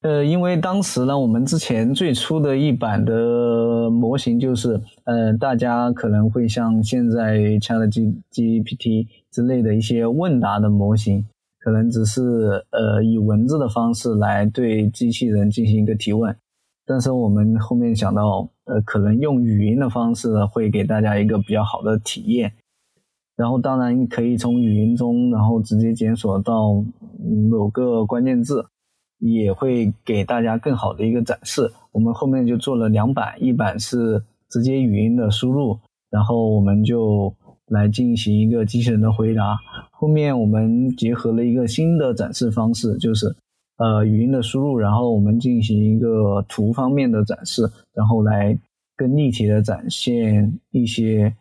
呃，因为当时呢，我们之前最初的一版的模型就是，呃，大家可能会像现在 ChatGPT 之类的一些问答的模型，可能只是呃以文字的方式来对机器人进行一个提问。但是我们后面想到，呃，可能用语音的方式会给大家一个比较好的体验，然后当然可以从语音中，然后直接检索到某个关键字，也会给大家更好的一个展示。我们后面就做了两版，一版是直接语音的输入，然后我们就来进行一个机器人的回答。后面我们结合了一个新的展示方式，就是。呃，语音的输入，然后我们进行一个图方面的展示，然后来更立体的展现一些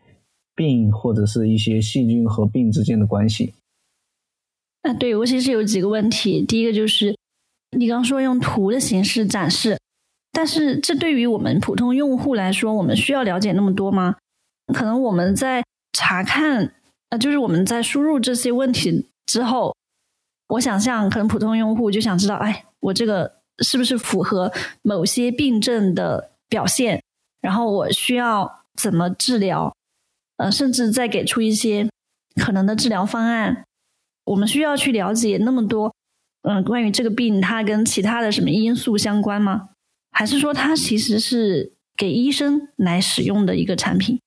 病或者是一些细菌和病之间的关系。啊，对我其实有几个问题。第一个就是你刚说用图的形式展示，但是这对于我们普通用户来说，我们需要了解那么多吗？可能我们在查看，呃，就是我们在输入这些问题之后。我想象，可能普通用户就想知道，哎，我这个是不是符合某些病症的表现？然后我需要怎么治疗？呃，甚至再给出一些可能的治疗方案。我们需要去了解那么多，嗯，关于这个病它跟其他的什么因素相关吗？还是说它其实是给医生来使用的一个产品？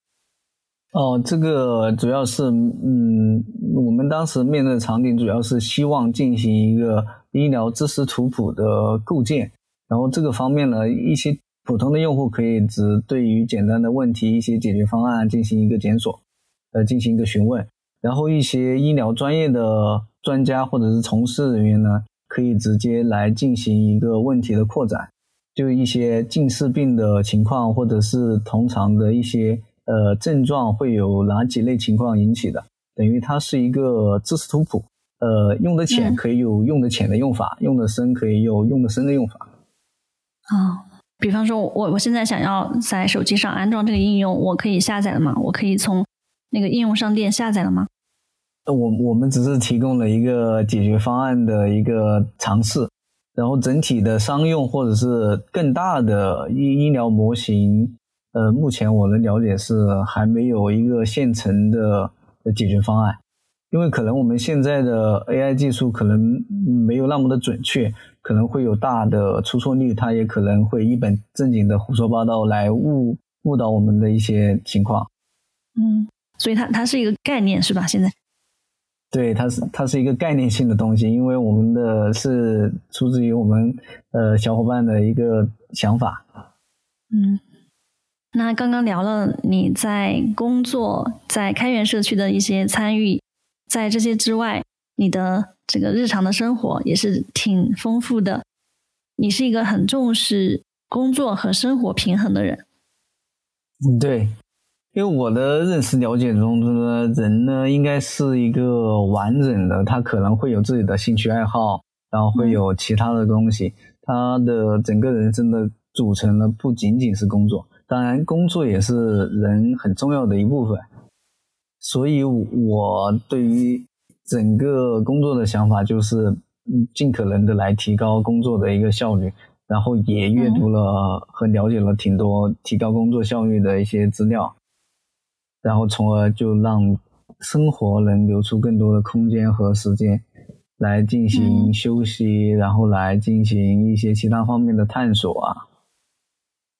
哦，这个主要是，嗯，我们当时面对的场景主要是希望进行一个医疗知识图谱的构建，然后这个方面呢，一些普通的用户可以只对于简单的问题一些解决方案进行一个检索，呃，进行一个询问，然后一些医疗专业的专家或者是从事人员呢，可以直接来进行一个问题的扩展，就一些近视病的情况或者是通常的一些。呃，症状会有哪几类情况引起的？等于它是一个知识图谱。呃，用的浅可以有用的浅的用法，用的深可以有用的深的用法。啊，比方说，我我现在想要在手机上安装这个应用，我可以下载了吗？我可以从那个应用商店下载了吗？我我们只是提供了一个解决方案的一个尝试，然后整体的商用或者是更大的医医疗模型。呃，目前我的了解是还没有一个现成的解决方案，因为可能我们现在的 AI 技术可能没有那么的准确，可能会有大的出错率，它也可能会一本正经的胡说八道来误误导我们的一些情况。嗯，所以它它是一个概念是吧？现在？对，它是它是一个概念性的东西，因为我们的是出自于我们呃小伙伴的一个想法。嗯，那刚刚聊了你在工作在开源社区的一些参与，在这些之外，你的这个日常的生活也是挺丰富的。你是一个很重视工作和生活平衡的人。嗯，对，因为我的认识了解中的人呢，应该是一个完整的，他可能会有自己的兴趣爱好，然后会有其他的东西，他的整个人生的。组成呢不仅仅是工作，当然工作也是人很重要的一部分。所以，我对于整个工作的想法就是，尽可能的来提高工作的一个效率。然后也阅读了和了解了挺多提高工作效率的一些资料，然后从而就让生活能留出更多的空间和时间来进行休息，然后来进行一些其他方面的探索啊。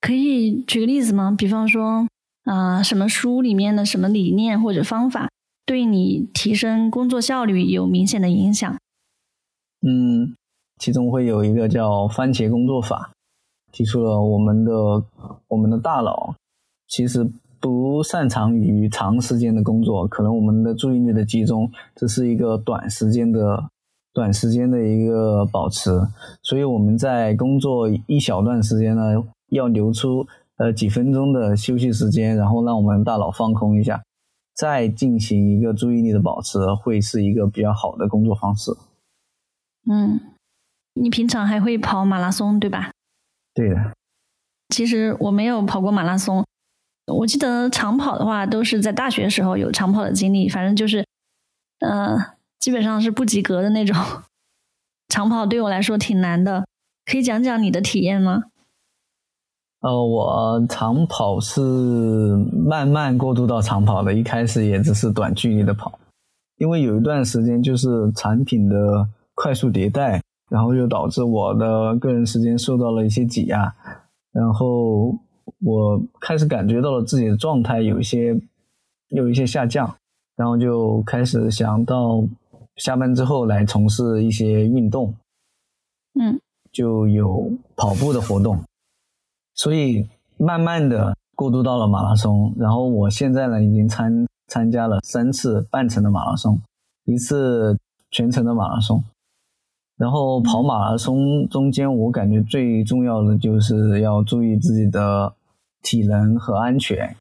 可以举个例子吗？比方说，啊，什么书里面的什么理念或者方法，对你提升工作效率有明显的影响？嗯，其中会有一个叫番茄工作法，提出了我们的我们的大脑其实不擅长于长时间的工作，可能我们的注意力的集中这是一个短时间的短时间的一个保持，所以我们在工作一小段时间呢。要留出呃几分钟的休息时间，然后让我们大脑放空一下，再进行一个注意力的保持，会是一个比较好的工作方式。嗯，你平常还会跑马拉松对吧？对的。其实我没有跑过马拉松，我记得长跑的话都是在大学时候有长跑的经历，反正就是呃基本上是不及格的那种。长跑对我来说挺难的，可以讲讲你的体验吗？呃，我长跑是慢慢过渡到长跑的，一开始也只是短距离的跑，因为有一段时间就是产品的快速迭代，然后又导致我的个人时间受到了一些挤压，然后我开始感觉到了自己的状态有一些有一些下降，然后就开始想到下班之后来从事一些运动，嗯，就有跑步的活动。所以慢慢的过渡到了马拉松，然后我现在呢已经参参加了三次半程的马拉松，一次全程的马拉松。然后跑马拉松中间，我感觉最重要的就是要注意自己的体能和安全，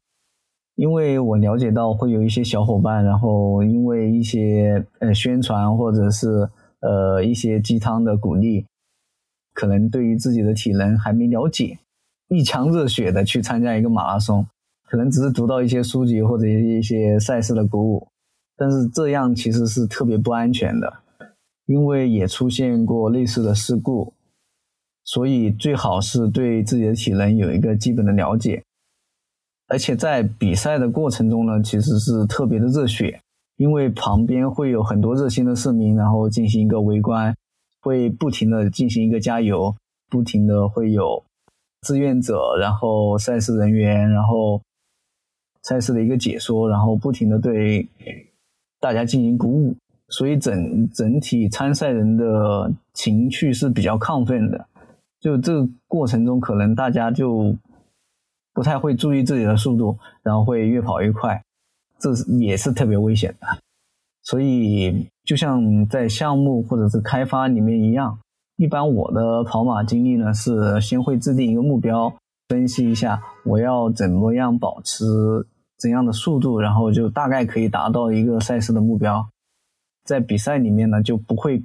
因为我了解到会有一些小伙伴，然后因为一些呃宣传或者是呃一些鸡汤的鼓励，可能对于自己的体能还没了解。一腔热血的去参加一个马拉松，可能只是读到一些书籍或者一些赛事的鼓舞，但是这样其实是特别不安全的，因为也出现过类似的事故，所以最好是对自己的体能有一个基本的了解，而且在比赛的过程中呢，其实是特别的热血，因为旁边会有很多热心的市民，然后进行一个围观，会不停的进行一个加油，不停的会有。志愿者，然后赛事人员，然后赛事的一个解说，然后不停的对大家进行鼓舞，所以整整体参赛人的情绪是比较亢奋的。就这个过程中，可能大家就不太会注意自己的速度，然后会越跑越快，这也是特别危险的。所以，就像在项目或者是开发里面一样。一般我的跑马经历呢，是先会制定一个目标，分析一下我要怎么样保持怎样的速度，然后就大概可以达到一个赛事的目标。在比赛里面呢，就不会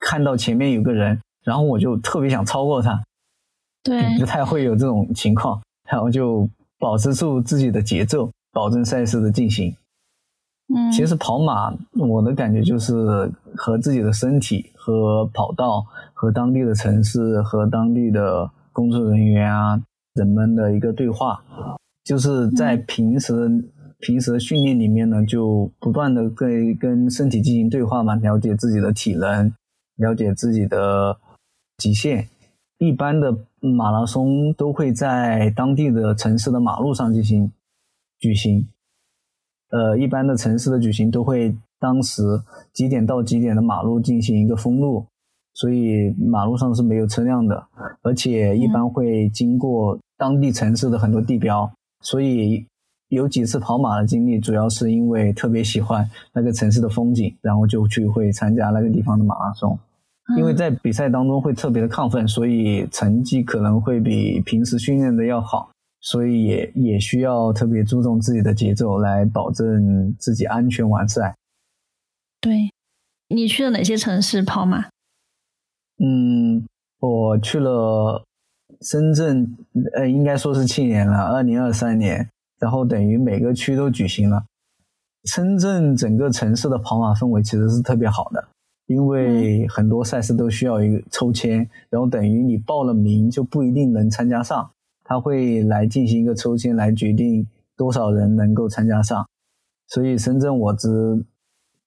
看到前面有个人，然后我就特别想超过他，对，不太会有这种情况，然后就保持住自己的节奏，保证赛事的进行。嗯，其实跑马，我的感觉就是和自己的身体、和跑道、和当地的城市、和当地的工作人员啊人们的一个对话，就是在平时平时的训练里面呢，就不断的跟跟身体进行对话嘛，了解自己的体能，了解自己的极限。一般的马拉松都会在当地的城市的马路上进行举行。呃，一般的城市的举行都会当时几点到几点的马路进行一个封路，所以马路上是没有车辆的，而且一般会经过当地城市的很多地标，所以有几次跑马的经历，主要是因为特别喜欢那个城市的风景，然后就去会参加那个地方的马拉松。因为在比赛当中会特别的亢奋，所以成绩可能会比平时训练的要好，所以也也需要特别注重自己的节奏，来保证自己安全完赛。对，你去了哪些城市跑马？嗯，我去了深圳，呃，应该说是去年了，二零二三年，然后等于每个区都举行了。深圳整个城市的跑马氛围其实是特别好的，因为很多赛事都需要一个抽签，然后等于你报了名就不一定能参加上，他会来进行一个抽签来决定多少人能够参加上。所以深圳我只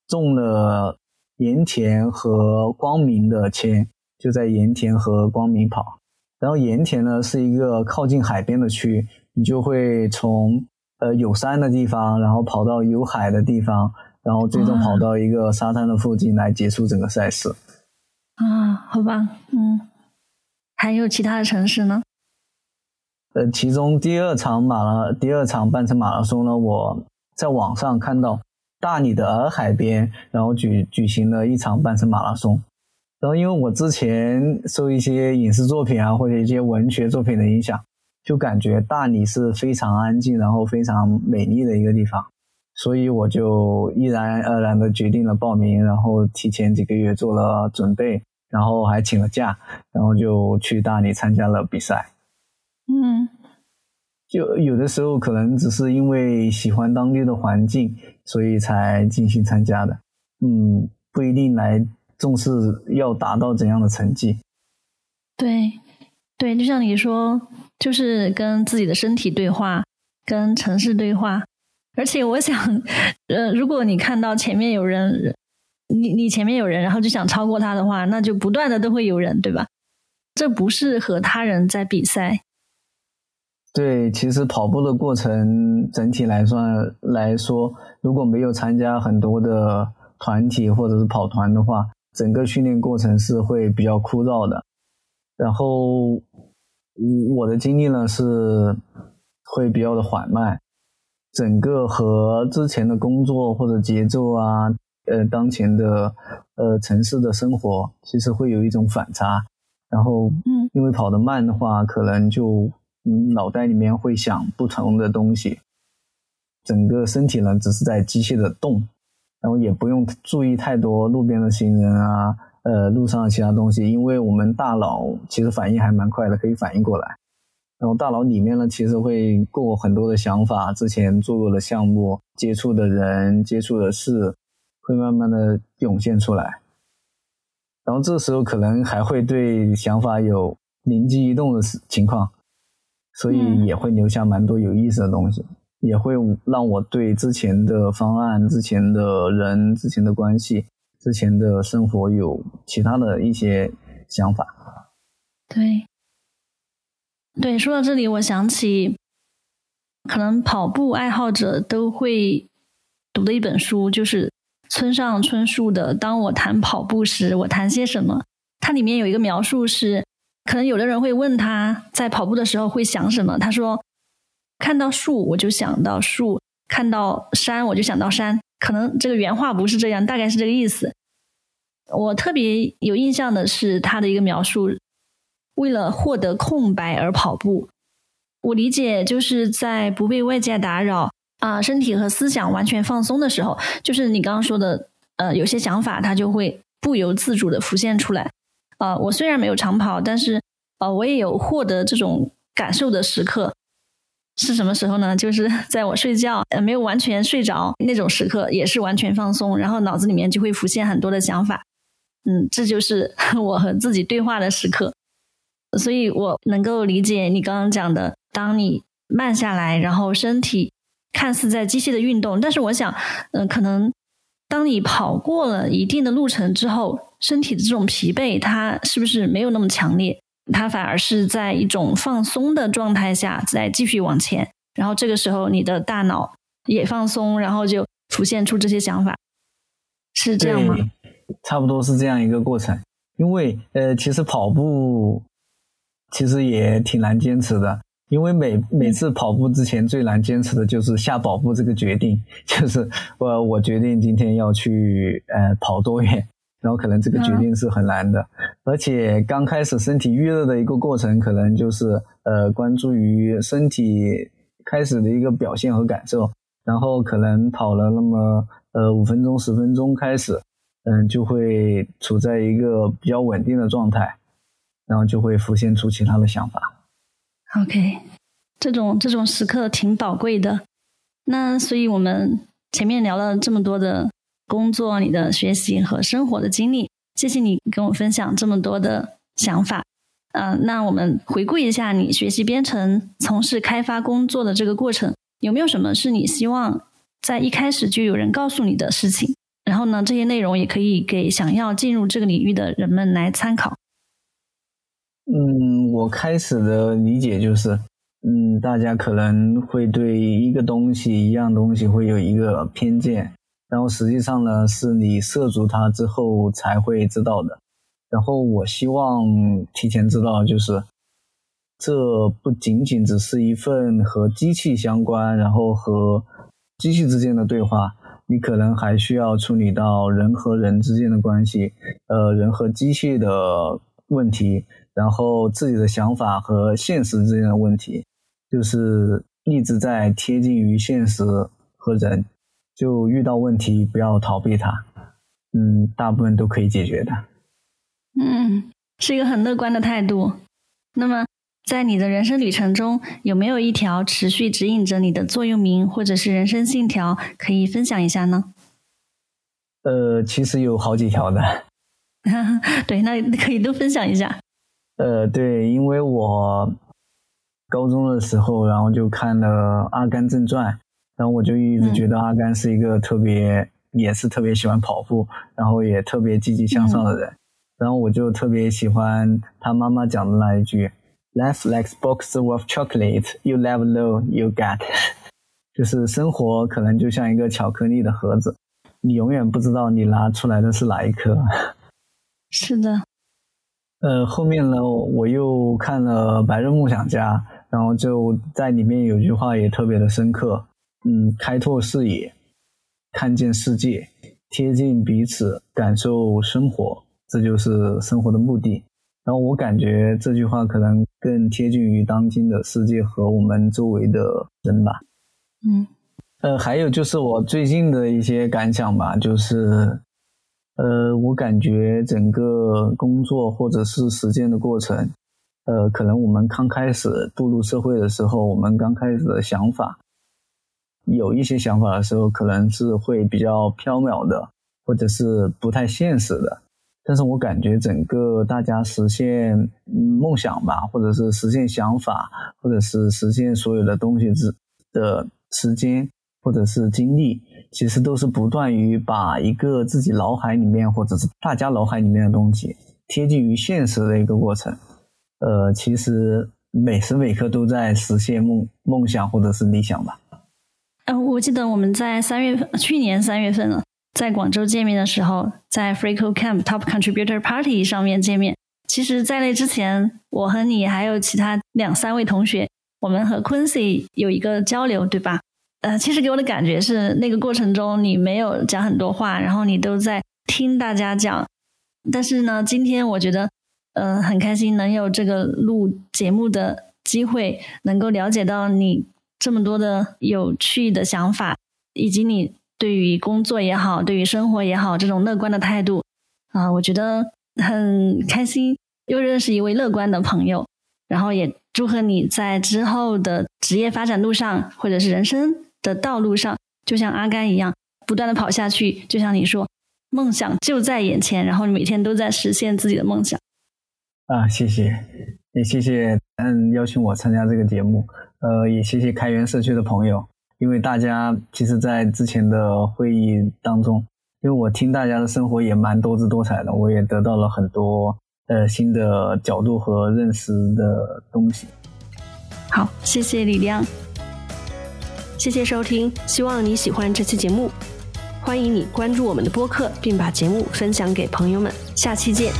中了盐田和光明的签。就在盐田和光明跑，然后盐田呢是一个靠近海边的区，你就会从呃有山的地方，然后跑到有海的地方，然后最终跑到一个沙滩的附近来结束整个赛事。啊，好吧，嗯，还有其他的城市呢？呃，其中第二场马拉第二场半程马拉松呢，我在网上看到大理的洱海边，然后举举行了一场半程马拉松。然后，因为我之前受一些影视作品啊，或者一些文学作品的影响，就感觉大理是非常安静，然后非常美丽的一个地方，所以我就毅然而然的决定了报名，然后提前几个月做了准备，然后还请了假，然后就去大理参加了比赛。嗯，就有的时候可能只是因为喜欢当地的环境，所以才进行参加的。嗯，不一定来。重视要达到怎样的成绩？对，对，就像你说，就是跟自己的身体对话，跟城市对话。而且我想，呃，如果你看到前面有人，你你前面有人，然后就想超过他的话，那就不断的都会有人，对吧？这不是和他人在比赛。对，其实跑步的过程整体来算来说，如果没有参加很多的团体或者是跑团的话。整个训练过程是会比较枯燥的，然后我的经历呢是会比较的缓慢，整个和之前的工作或者节奏啊，呃，当前的呃城市的生活其实会有一种反差，然后嗯，因为跑得慢的话，可能就嗯脑袋里面会想不同的东西，整个身体呢只是在机械的动。然后也不用注意太多路边的行人啊，呃，路上的其他东西，因为我们大脑其实反应还蛮快的，可以反应过来。然后大脑里面呢，其实会过很多的想法，之前做过的项目、接触的人、接触的事，会慢慢的涌现出来。然后这时候可能还会对想法有灵机一动的情况，所以也会留下蛮多有意思的东西。也会让我对之前的方案、之前的人、之前的关系、之前的生活有其他的一些想法。对，对，说到这里，我想起可能跑步爱好者都会读的一本书，就是村上春树的《当我谈跑步时，我谈些什么》。它里面有一个描述是，可能有的人会问他在跑步的时候会想什么，他说。看到树我就想到树，看到山我就想到山。可能这个原话不是这样，大概是这个意思。我特别有印象的是他的一个描述：为了获得空白而跑步。我理解就是在不被外界打扰啊，身体和思想完全放松的时候，就是你刚刚说的，呃，有些想法它就会不由自主的浮现出来。啊，我虽然没有长跑，但是呃，我也有获得这种感受的时刻。是什么时候呢？就是 在我睡觉，呃，没有完全睡着那种时刻，也是完全放松，然后脑子里面就会浮现很多的想法。嗯，这就是 我和自己对话的时刻。所以我能够理解你刚刚讲的，当你慢下来，然后身体看似在机械的运动，但是我想，嗯，可能当你跑过了一定的路程之后，身体的这种疲惫，它是不是没有那么强烈？它反而是在一种放松的状态下再继续往前，然后这个时候你的大脑也放松，然后就浮现出这些想法，是这样吗？差不多是这样一个过程。因为呃，其实跑步其实也挺难坚持的，因为每每次跑步之前最难坚持的就是下跑步这个决定，就是我我决定今天要去呃跑多远。然后可能这个决定是很难的，而且刚开始身体预热的一个过程，可能就是呃关注于身体开始的一个表现和感受，然后可能跑了那么呃五分钟十分钟开始，嗯就会处在一个比较稳定的状态，然后就会浮现出其他的想法。OK，这种这种时刻挺宝贵的。那所以我们前面聊了这么多的。工作、你的学习和生活的经历，谢谢你跟我分享这么多的想法。嗯，那我们回顾一下你学习编程、从事开发工作的这个过程，有没有什么是你希望在一开始就有人告诉你的事情？然后呢，这些内容也可以给想要进入这个领域的人们来参考。嗯，我开始的理解就是，嗯，大家可能会对一个东西、一样东西会有一个偏见。然后实际上呢，是你涉足它之后才会知道的。然后我希望提前知道，就是这不仅仅只是一份和机器相关，然后和机器之间的对话，你可能还需要处理到人和人之间的关系，呃，人和机器的问题，然后自己的想法和现实之间的问题，就是一直在贴近于现实和人。就遇到问题不要逃避它，嗯，大部分都可以解决的。嗯，是一个很乐观的态度。那么，在你的人生旅程中，有没有一条持续指引着你的座右铭或者是人生信条，可以分享一下呢？呃，其实有好几条的。对，那可以都分享一下。呃，对，因为我高中的时候，然后就看了《阿甘正传》。然后我就一直觉得阿甘是一个特别，也是特别喜欢跑步，然后也特别积极向上的人。然后我就特别喜欢他妈妈讲的那一句：“Life like box of chocolate, you never know you get。”就是生活可能就像一个巧克力的盒子，你永远不知道你拿出来的是哪一颗。是的。呃，后面呢，我又看了《白日梦想家》，然后就在里面有句话也特别的深刻。嗯，开拓视野，看见世界，贴近彼此，感受生活，这就是生活的目的。然后我感觉这句话可能更贴近于当今的世界和我们周围的人吧。嗯，呃，还有就是我最近的一些感想吧，就是，呃，我感觉整个工作或者是实践的过程，呃，可能我们刚开始步入社会的时候，我们刚开始的想法。有一些想法的时候，可能是会比较缥缈的，或者是不太现实的。但是我感觉整个大家实现梦想吧，或者是实现想法，或者是实现所有的东西之的时间，或者是精力，其实都是不断于把一个自己脑海里面，或者是大家脑海里面的东西贴近于现实的一个过程。呃，其实每时每刻都在实现梦梦想或者是理想吧。嗯，我记得我们在三月份，去年三月份了，在广州见面的时候，在 Freeco Camp Top Contributor Party 上面见面。其实，在那之前，我和你还有其他两三位同学，我们和 Quincy 有一个交流，对吧？呃，其实给我的感觉是，那个过程中你没有讲很多话，然后你都在听大家讲。但是呢，今天我觉得，呃，很开心能有这个录节目的机会，能够了解到你。这么多的有趣的想法，以及你对于工作也好，对于生活也好，这种乐观的态度啊，我觉得很开心，又认识一位乐观的朋友。然后也祝贺你在之后的职业发展路上，或者是人生的道路上，就像阿甘一样，不断的跑下去。就像你说，梦想就在眼前，然后你每天都在实现自己的梦想。啊，谢谢，也谢谢嗯邀请我参加这个节目。呃，也谢谢开源社区的朋友，因为大家其实，在之前的会议当中，因为我听大家的生活也蛮多姿多彩的，我也得到了很多呃新的角度和认识的东西。好，谢谢李亮，谢谢收听，希望你喜欢这期节目，欢迎你关注我们的播客，并把节目分享给朋友们，下期见。